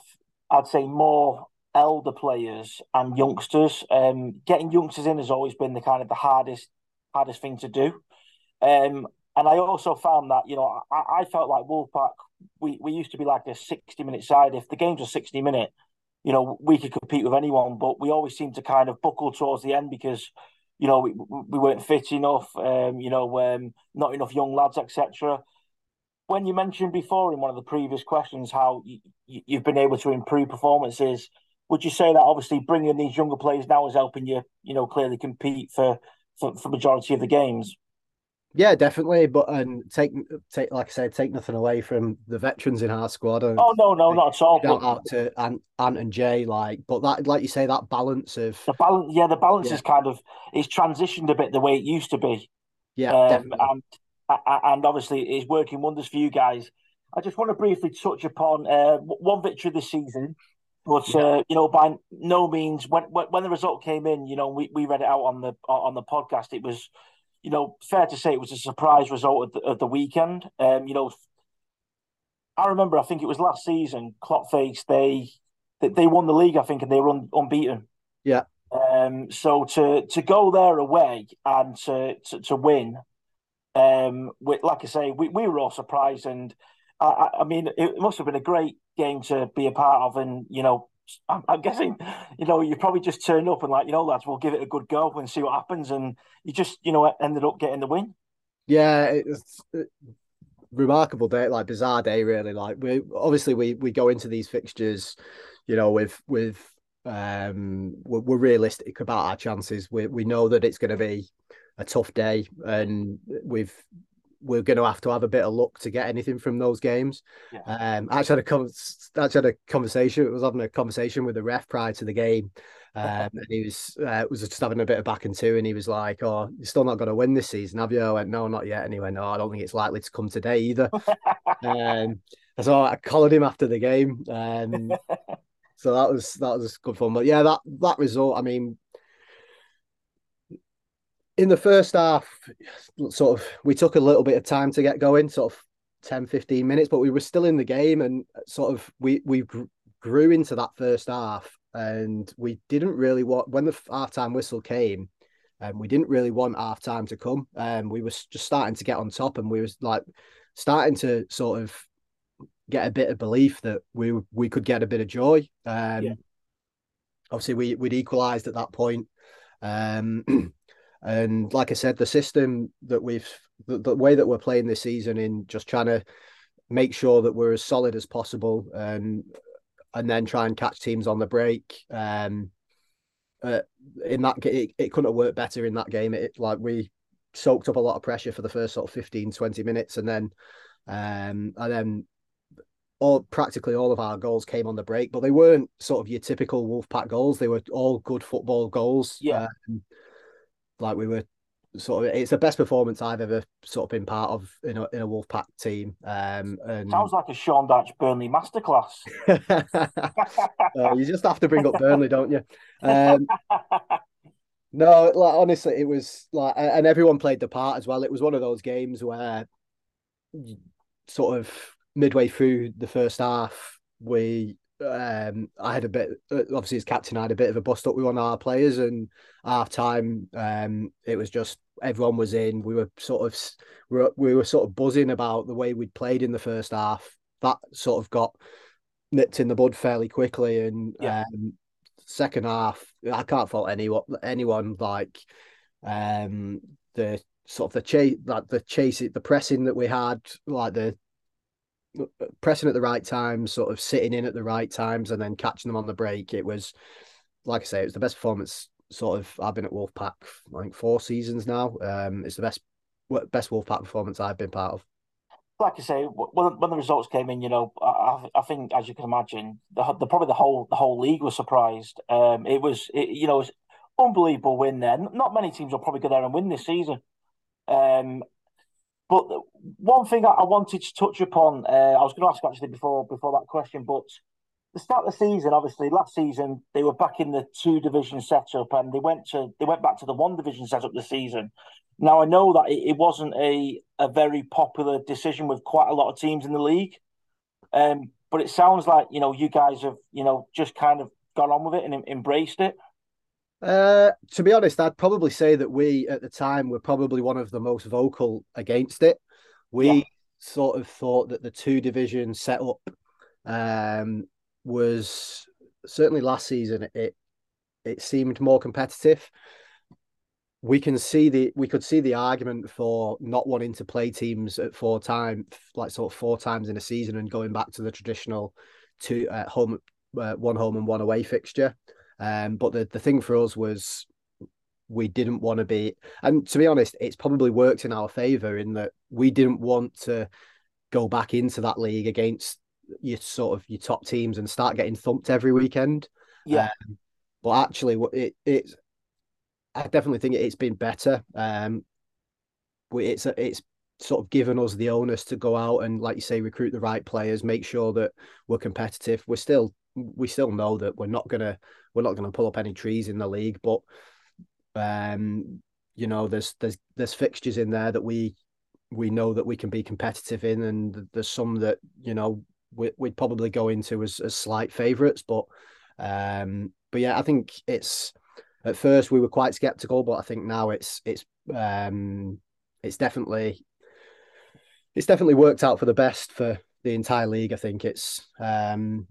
I'd say, more elder players and youngsters. Um, getting youngsters in has always been the kind of the hardest hardest thing to do. Um, and I also found that, you know, I, I felt like Wolfpack, we, we used to be like a 60 minute side. If the games were 60 minute, you know, we could compete with anyone, but we always seemed to kind of buckle towards the end because, you know, we, we weren't fit enough, um, you know, um, not enough young lads, etc. When you mentioned before in one of the previous questions how you, you've been able to improve performances, would you say that obviously bringing these younger players now is helping you, you know, clearly compete for, for, for majority of the games? Yeah, definitely. But and take take like I said, take nothing away from the veterans in our squad. And, oh no, no, not at all. Shout but... out to Ant, Ant and Jay, like, but that, like you say, that balance of the balance. Yeah, the balance yeah. is kind of it's transitioned a bit the way it used to be. Yeah, um, and and obviously it's working wonders for you guys. I just want to briefly touch upon uh, one victory this season, but yeah. uh, you know, by no means when, when the result came in, you know, we, we read it out on the on the podcast. It was you know, fair to say it was a surprise result of the, of the weekend. Um, you know, I remember, I think it was last season, Clock Face, they they won the league, I think, and they were un, unbeaten. Yeah. Um, so to to go there away and to to, to win, um, with, like I say, we, we were all surprised, and I, I mean, it must have been a great game to be a part of, and you know, I'm, I'm, guessing, you know, you probably just turned up and like, you know, lads, we'll give it a good go and see what happens, and you just, you know, ended up getting the win. Yeah, it's remarkable day, like bizarre day, really. Like we obviously we we go into these fixtures, you know, with with um we're, we're realistic about our chances. We we know that it's going to be a tough day, and we've we're going to have to have a bit of luck to get anything from those games. Yeah. Um, I actually had a com- actually had a conversation. I was having a conversation with the ref prior to the game, um, and he was uh, was just having a bit of back and two, and he was like, "Oh, you're still not going to win this season, have you?" I went, "No, not yet." And he went, "No, I don't think it's likely to come today either." um, so I collared him after the game. Um, so that was that was good fun. But yeah, that that result. I mean, in the first half, sort of, we took a little bit of time to get going, sort of 10, 15 minutes, but we were still in the game, and sort of we we grew into that first half, and we didn't really want when the half time whistle came. And um, we didn't really want half time to come. And um, we were just starting to get on top, and we was like starting to sort of get a bit of belief that we we could get a bit of joy. Um, yeah. Obviously, we we'd equalised at that point. Um, and like I said, the system that we've the, the, way that we're playing this season in just trying to make sure that we're as solid as possible and and then try and catch teams on the break. Um, uh, in that it, it couldn't have worked better in that game. It like we soaked up a lot of pressure for the first sort of 15, 20 minutes, and then um, and then all practically all of our goals came on the break, but they weren't sort of your typical Wolfpack goals. They were all good football goals. Yeah, um, like we were sort of. It's the best performance I've ever sort of been part of in a in a Wolfpack team. Um, and sounds like a Sean Dyche Burnley masterclass. uh, you just have to bring up Burnley, don't you? Um, no, like honestly, it was like, and everyone played the part as well. It was one of those games where, sort of midway through the first half, we um, I had a bit uh, obviously as captain I had a bit of a bust up with one of our players and half time um, it was just everyone was in we were sort of we were, we were sort of buzzing about the way we'd played in the first half that sort of got nipped in the bud fairly quickly and yeah. um, second half I can't fault anyone anyone like um, the sort of the chase like the chase the pressing that we had like the pressing at the right times, sort of sitting in at the right times, and then catching them on the break. It was, like I say, it was the best performance. Sort of, I've been at Wolfpack, I think four seasons now. Um, it's the best best Wolfpack performance I've been part of. Like I say, when when the results came in, you know, I, I think as you can imagine, the, the probably the whole the whole league was surprised. Um, it was, it, you know, it was unbelievable win there. Not many teams will probably go there and win this season. Um, but one thing I wanted to touch upon, uh, I was going to ask actually before before that question, but the start of the season, obviously, last season they were back in the two division setup, and they went to they went back to the one division setup this season. Now I know that it, it wasn't a a very popular decision with quite a lot of teams in the league, um, but it sounds like you know you guys have you know just kind of got on with it and embraced it. Uh, to be honest, I'd probably say that we at the time were probably one of the most vocal against it. We yeah. sort of thought that the two division setup um, was certainly last season. It it seemed more competitive. We can see the we could see the argument for not wanting to play teams at four times, like sort of four times in a season, and going back to the traditional two uh, home, uh, one home and one away fixture. Um, but the, the thing for us was we didn't want to be, and to be honest, it's probably worked in our favour in that we didn't want to go back into that league against your sort of your top teams and start getting thumped every weekend. Yeah. Um, but actually, it it's I definitely think it's been better. Um, it's it's sort of given us the onus to go out and, like you say, recruit the right players, make sure that we're competitive. We're still we still know that we're not gonna we're not gonna pull up any trees in the league, but um, you know, there's there's there's fixtures in there that we we know that we can be competitive in, and there's some that you know we, would probably go into as, as slight favourites, but um, but yeah, I think it's at first we were quite skeptical, but I think now it's it's um, it's definitely it's definitely worked out for the best for the entire league. I think it's um,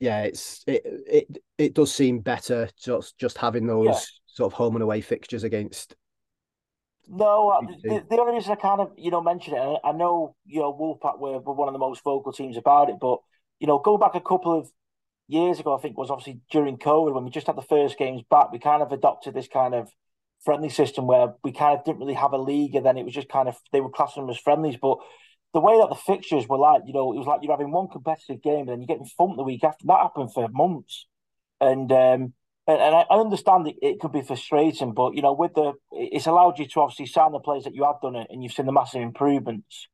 yeah, it's it it it does seem better just just having those yeah. sort of home and away fixtures against. No, uh, the, the, only reason I kind of you know mention it, I know you know Wolfpack were, were one of the most vocal teams about it, but you know go back a couple of years ago, I think was obviously during COVID when we just had the first games back, we kind of adopted this kind of friendly system where we kind of didn't really have a league, and then it was just kind of they were classing them as friendlies, but the way that the fixtures were like, you know, it was like you're having one competitive game and then you're getting thumped the week after. That happened for months, and um, and, and I understand it, it could be frustrating, but you know, with the it's allowed you to obviously sign the players that you have done it, and you've seen the massive improvements,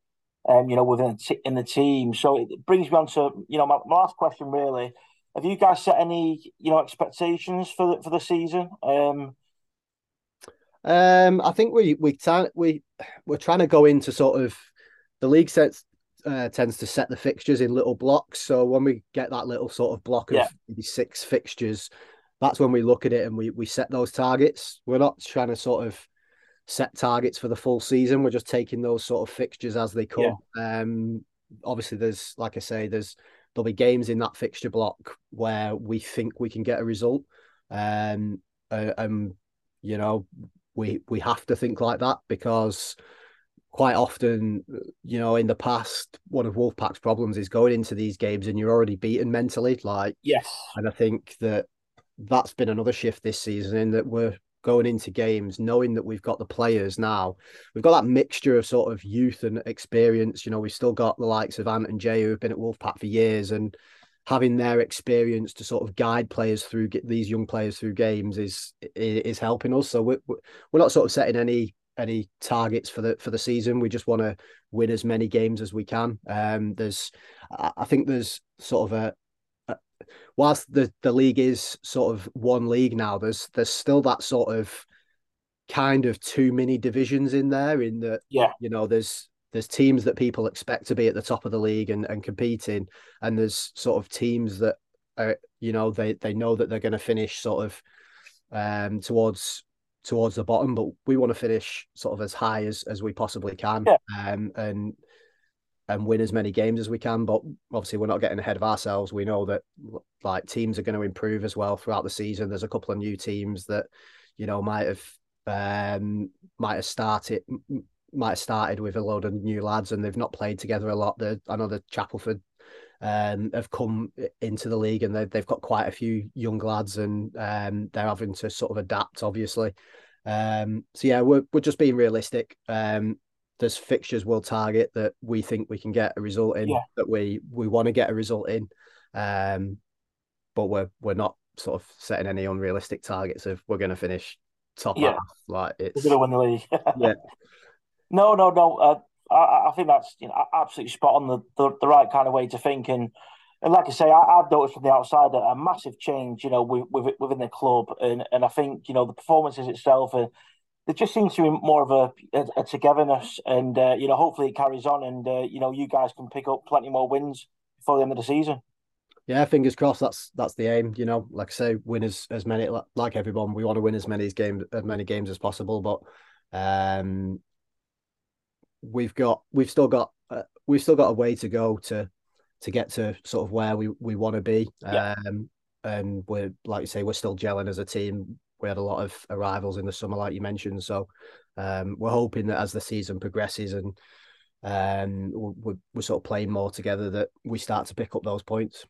um, you know, within in the team. So it brings me on to you know my, my last question really. have you guys set any you know expectations for the, for the season? Um, Um, I think we we ta- we we're trying to go into sort of the league sets uh, tends to set the fixtures in little blocks. So when we get that little sort of block of Yeah. maybe six fixtures, that's when we look at it and we we set those targets. We're not trying to sort of set targets for the full season. We're just taking those sort of fixtures as they come. Um, obviously, there's like I say, there's there'll be games in that fixture block where we think we can get a result. Um, uh, um, you know, we we have to think like that because quite often, you know, in the past, one of Wolfpack's problems is going into these games and you're already beaten mentally. Like, yes, and I think that that's been another shift this season in that we're going into games knowing that we've got the players now. We've got that mixture of sort of youth and experience. You know, we've still got the likes of Ant and Jay who've been at Wolfpack for years and having their experience to sort of guide players through get these young players through games is is helping us. So we're we're not sort of setting any any targets for the for the season. We just want to win as many games as we can. Um, there's I think there's sort of a whilst the, the league is sort of one league now, there's there's still that sort of kind of too many divisions in there. In that, Yeah. you know, there's there's teams that people expect to be at the top of the league and, and competing, and there's sort of teams that are, you know, they they know that they're going to finish sort of um towards towards the bottom, but we want to finish sort of as high as as we possibly can, Yeah. um, and and win as many games as we can. But obviously, we're not getting ahead of ourselves. We know that like teams are going to improve as well throughout the season. There's a couple of new teams that you know might have um might have started might have started with a load of new lads and they've not played together a lot. The I know the Chapelford um have come into the league and they they've got quite a few young lads and um they're having to sort of adapt obviously. Um so yeah, we're we're just being realistic. Um there's fixtures we'll target that we think we can get a result in Yeah. that we we want to get a result in. Um but we're we're not sort of setting any unrealistic targets of we're going to finish top Yeah. half. Like we're it's going to win the league. yeah, No, no, no. Uh, I, I think that's you know absolutely spot on the, the, the right kind of way to think, and and like I say, I, I've noticed from the outside a, a massive change, you know, with, with, within the club, and and I think you know the performances itself, and there just seems to be more of a, a, a togetherness, and uh, you know, hopefully it carries on, and uh, you know, you guys can pick up plenty more wins before the end of the season. yeah. Fingers crossed. That's that's the aim. You know, like I say, win as as many like- like everyone. We want to win as many games as many games as possible. But um, we've got we've still got uh, we've still got a way to go to to get to sort of where we we want to be. Yeah. Um, and we're like you say, we're still gelling as a team. We had a lot of arrivals in the summer, like you mentioned. So um, we're hoping that as the season progresses and um, we're, we're sort of playing more together, that we start to pick up those points.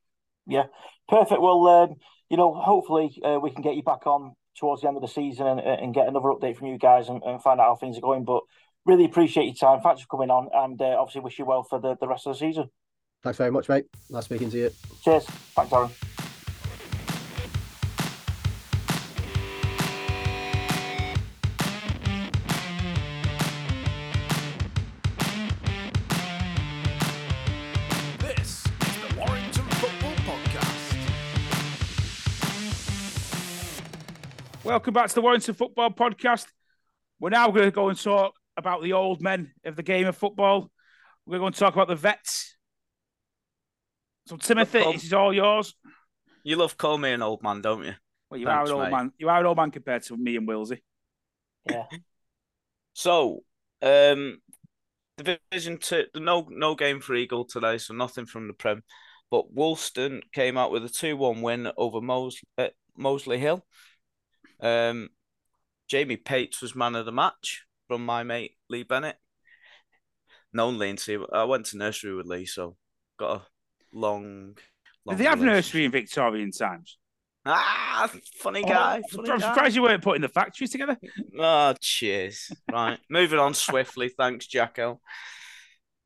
Yeah, perfect. Well, um, you know, hopefully uh, we can get you back on towards the end of the season and, and get another update from you guys and, and find out how things are going. But really appreciate your time. Thanks for coming on, and uh, obviously wish you well for the, the rest of the season. Thanks very much, mate. Nice speaking to you. Cheers. Thanks, Aaron. This is the Warrington Football Podcast. Welcome back to the Warrington Football Podcast. We're now going to go and talk about the old men of the game of football. We're going to talk about the vets. So, Timothy, Well- this is all yours. You love call me an old man, don't you? Well, you Thanks, are an old mate. man. You are an old man compared to me and Wilsey. Yeah. So, um, Division Two, no no game for Eagle today, so nothing from the Prem. But Woolston came out with a two-one win over Mos- uh, Mossley Hill. Um, Jamie Pates was man of the match from my mate Lee Bennett. Known Lee, and see, I went to nursery with Lee, so got a long. long Did they have nursery in Victorian times? Ah, funny guy. I'm guy. surprised you weren't putting the factories together. Oh, cheers. Right. Moving on swiftly. Thanks, Jacko.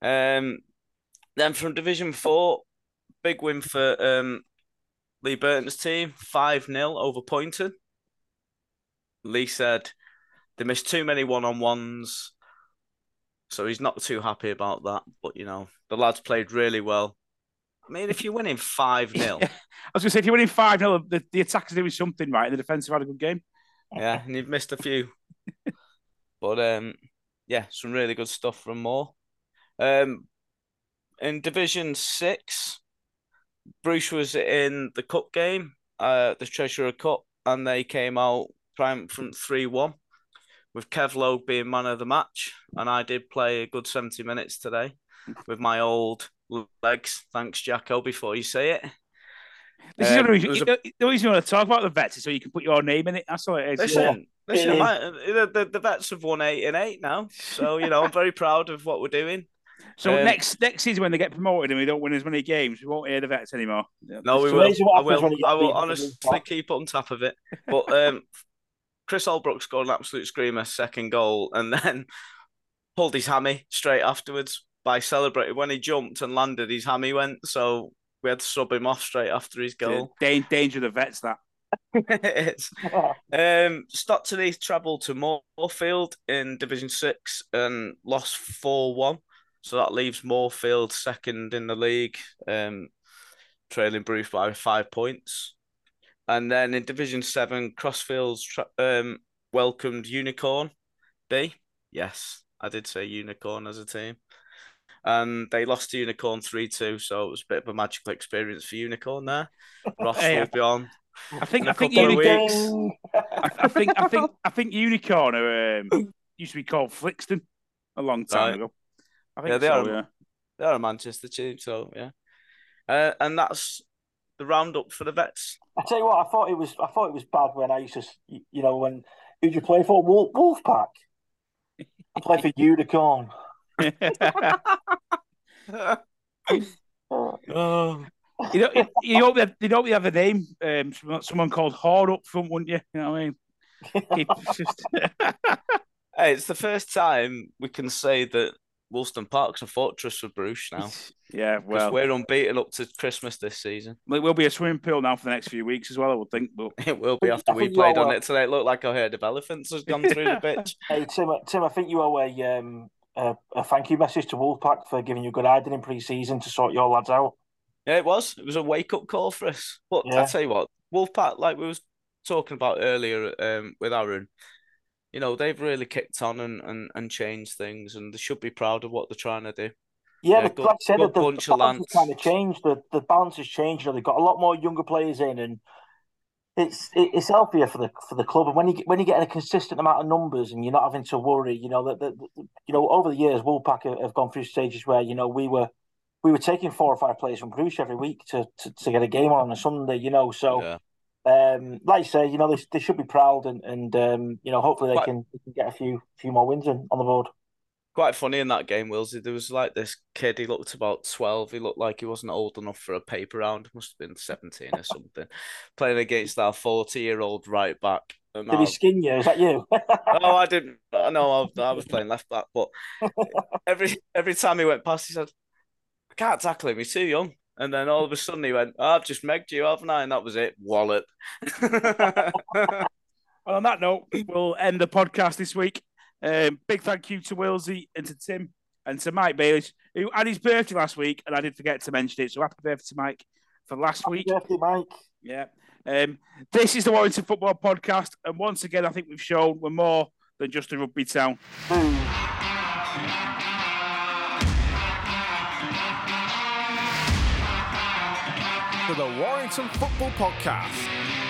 Um, then from Division 4, big win for um, Lee Burton's team 5 0 over Poynton. Lee said they missed too many one on ones. So he's not too happy about that. But, you know, the lads played really well. I mean, if you're winning 5 0, I was going to say, if you're winning 5 0, the, the attackers are doing something right, and the defensive had a good game. yeah, and you've missed a few. but um, yeah, some really good stuff from Moore. Um, in Division Six, Bruce was in the cup game, uh, the Treasurer Cup, and they came out triumphant three one, with Kev Logue being man of the match, and I did play a good seventy minutes today with my old legs. Thanks, Jacko. Before you say it. This Um, is the reason, a- the the reason you want to talk about the vets is so you can put your name in it. That's all it is. Listen, listen, my, the, the the vets have won eight and eight now, so you know I'm very proud of what we're doing. So um, next next season when they get promoted and we don't win as many games, we won't hear the vets anymore. No, we It's will. amazing I will. when you get I will honestly Liverpool. keep on top of it. But um, Chris Albrook scored an absolute screamer, second goal, and then pulled his hammy straight afterwards by celebrating when he jumped and landed. His hammy went, so we had to sub him off straight after his goal. Dan- danger the vets that. It's- um, Stockton Heath travelled to Moorfield in Division Six and lost four one, so that leaves Moorfield second in the league, um, trailing Bruce by five points. And then in Division Seven, Crossfields tra- um welcomed Unicorn B. Yes, I did say Unicorn as a team. And they lost to Unicorn 3 2, so it was a bit of a magical experience for Unicorn there. Ross Hey, will be on. I think In a I think of Unicorn. weeks. I, I think I think I think Unicorn are, um, used to be called Flixton a long time Right. ago. I think Yeah, they so, are. Yeah. They're a Manchester team, so yeah. Uh, and that's the roundup for the vets. I tell you what, I thought it was. I thought it was bad when I used to, you know, when who'd you play for? Wolf, Wolfpack. I played for Unicorn. oh, you know, you, you hope they, you hope they have a name. Um, someone- someone called Horde up front, wouldn't you? You know what I mean? Keep- just- hey, it's the first time we can say that Woolston Park's a fortress for Bruce now. yeah, well, we're unbeaten up to Christmas this season. it will be a swimming pool now for the next few weeks as well. I would think, but It will be after we played on well. it today. It looked like a herd of elephants has gone through the pitch. Hey Tim, Tim, I think you owe a um a, a thank you message to Wolfpack for giving you good hiding in pre-season to sort your lads out. Yeah, it was. It was a wake up call for us. But Yeah. I tell you what, Wolfpack, like we was talking about earlier um, with Aaron, you know, they've really kicked on and, and, and changed things, and they should be proud of what they're trying to do. Yeah, Yeah, but good- like said, good the, bunch the of balance kind of changed. The the balance has changed. You know, they've got a lot more younger players in, and it's it, it's healthier for the for the club. And when you get, when you get a consistent amount of numbers, and you're not having to worry, you know that that- that- you know over the years, Woolpack have, have gone through stages where you know we were we were taking four or five players from Bruce every week to, to, to get a game on on a Sunday. You know, so. Yeah. Um, like you say, you know they, they should be proud, and, and um, you know hopefully they Quite- can, they can get a few few more wins in, on the board. Quite funny in that game, Willsy. There was like this kid, he looked about 12. He looked like he wasn't old enough for a paper round. Must have been 17 or something. Playing against our 40 year old right back. Did he skin you? Is that you? oh, I didn't. I know I, I was playing left back, but every every time he went past, he said, "I can't tackle him. He's too young." And then all of a sudden he went, oh, "I've just megged you, haven't I?" And that was it. Wallet. Well, on that note, we'll end the podcast this week. Um, big thank you to Wilsey and to Tim and to Mike Baelish, who had his birthday last week, and I did forget to mention it. So happy birthday to Mike for last week. Happy birthday, Mike. Yeah. Um, this is the Warrington Football Podcast, and once again, I think we've shown we're more than just a rugby town. Boom. For the Warrington Football Podcast.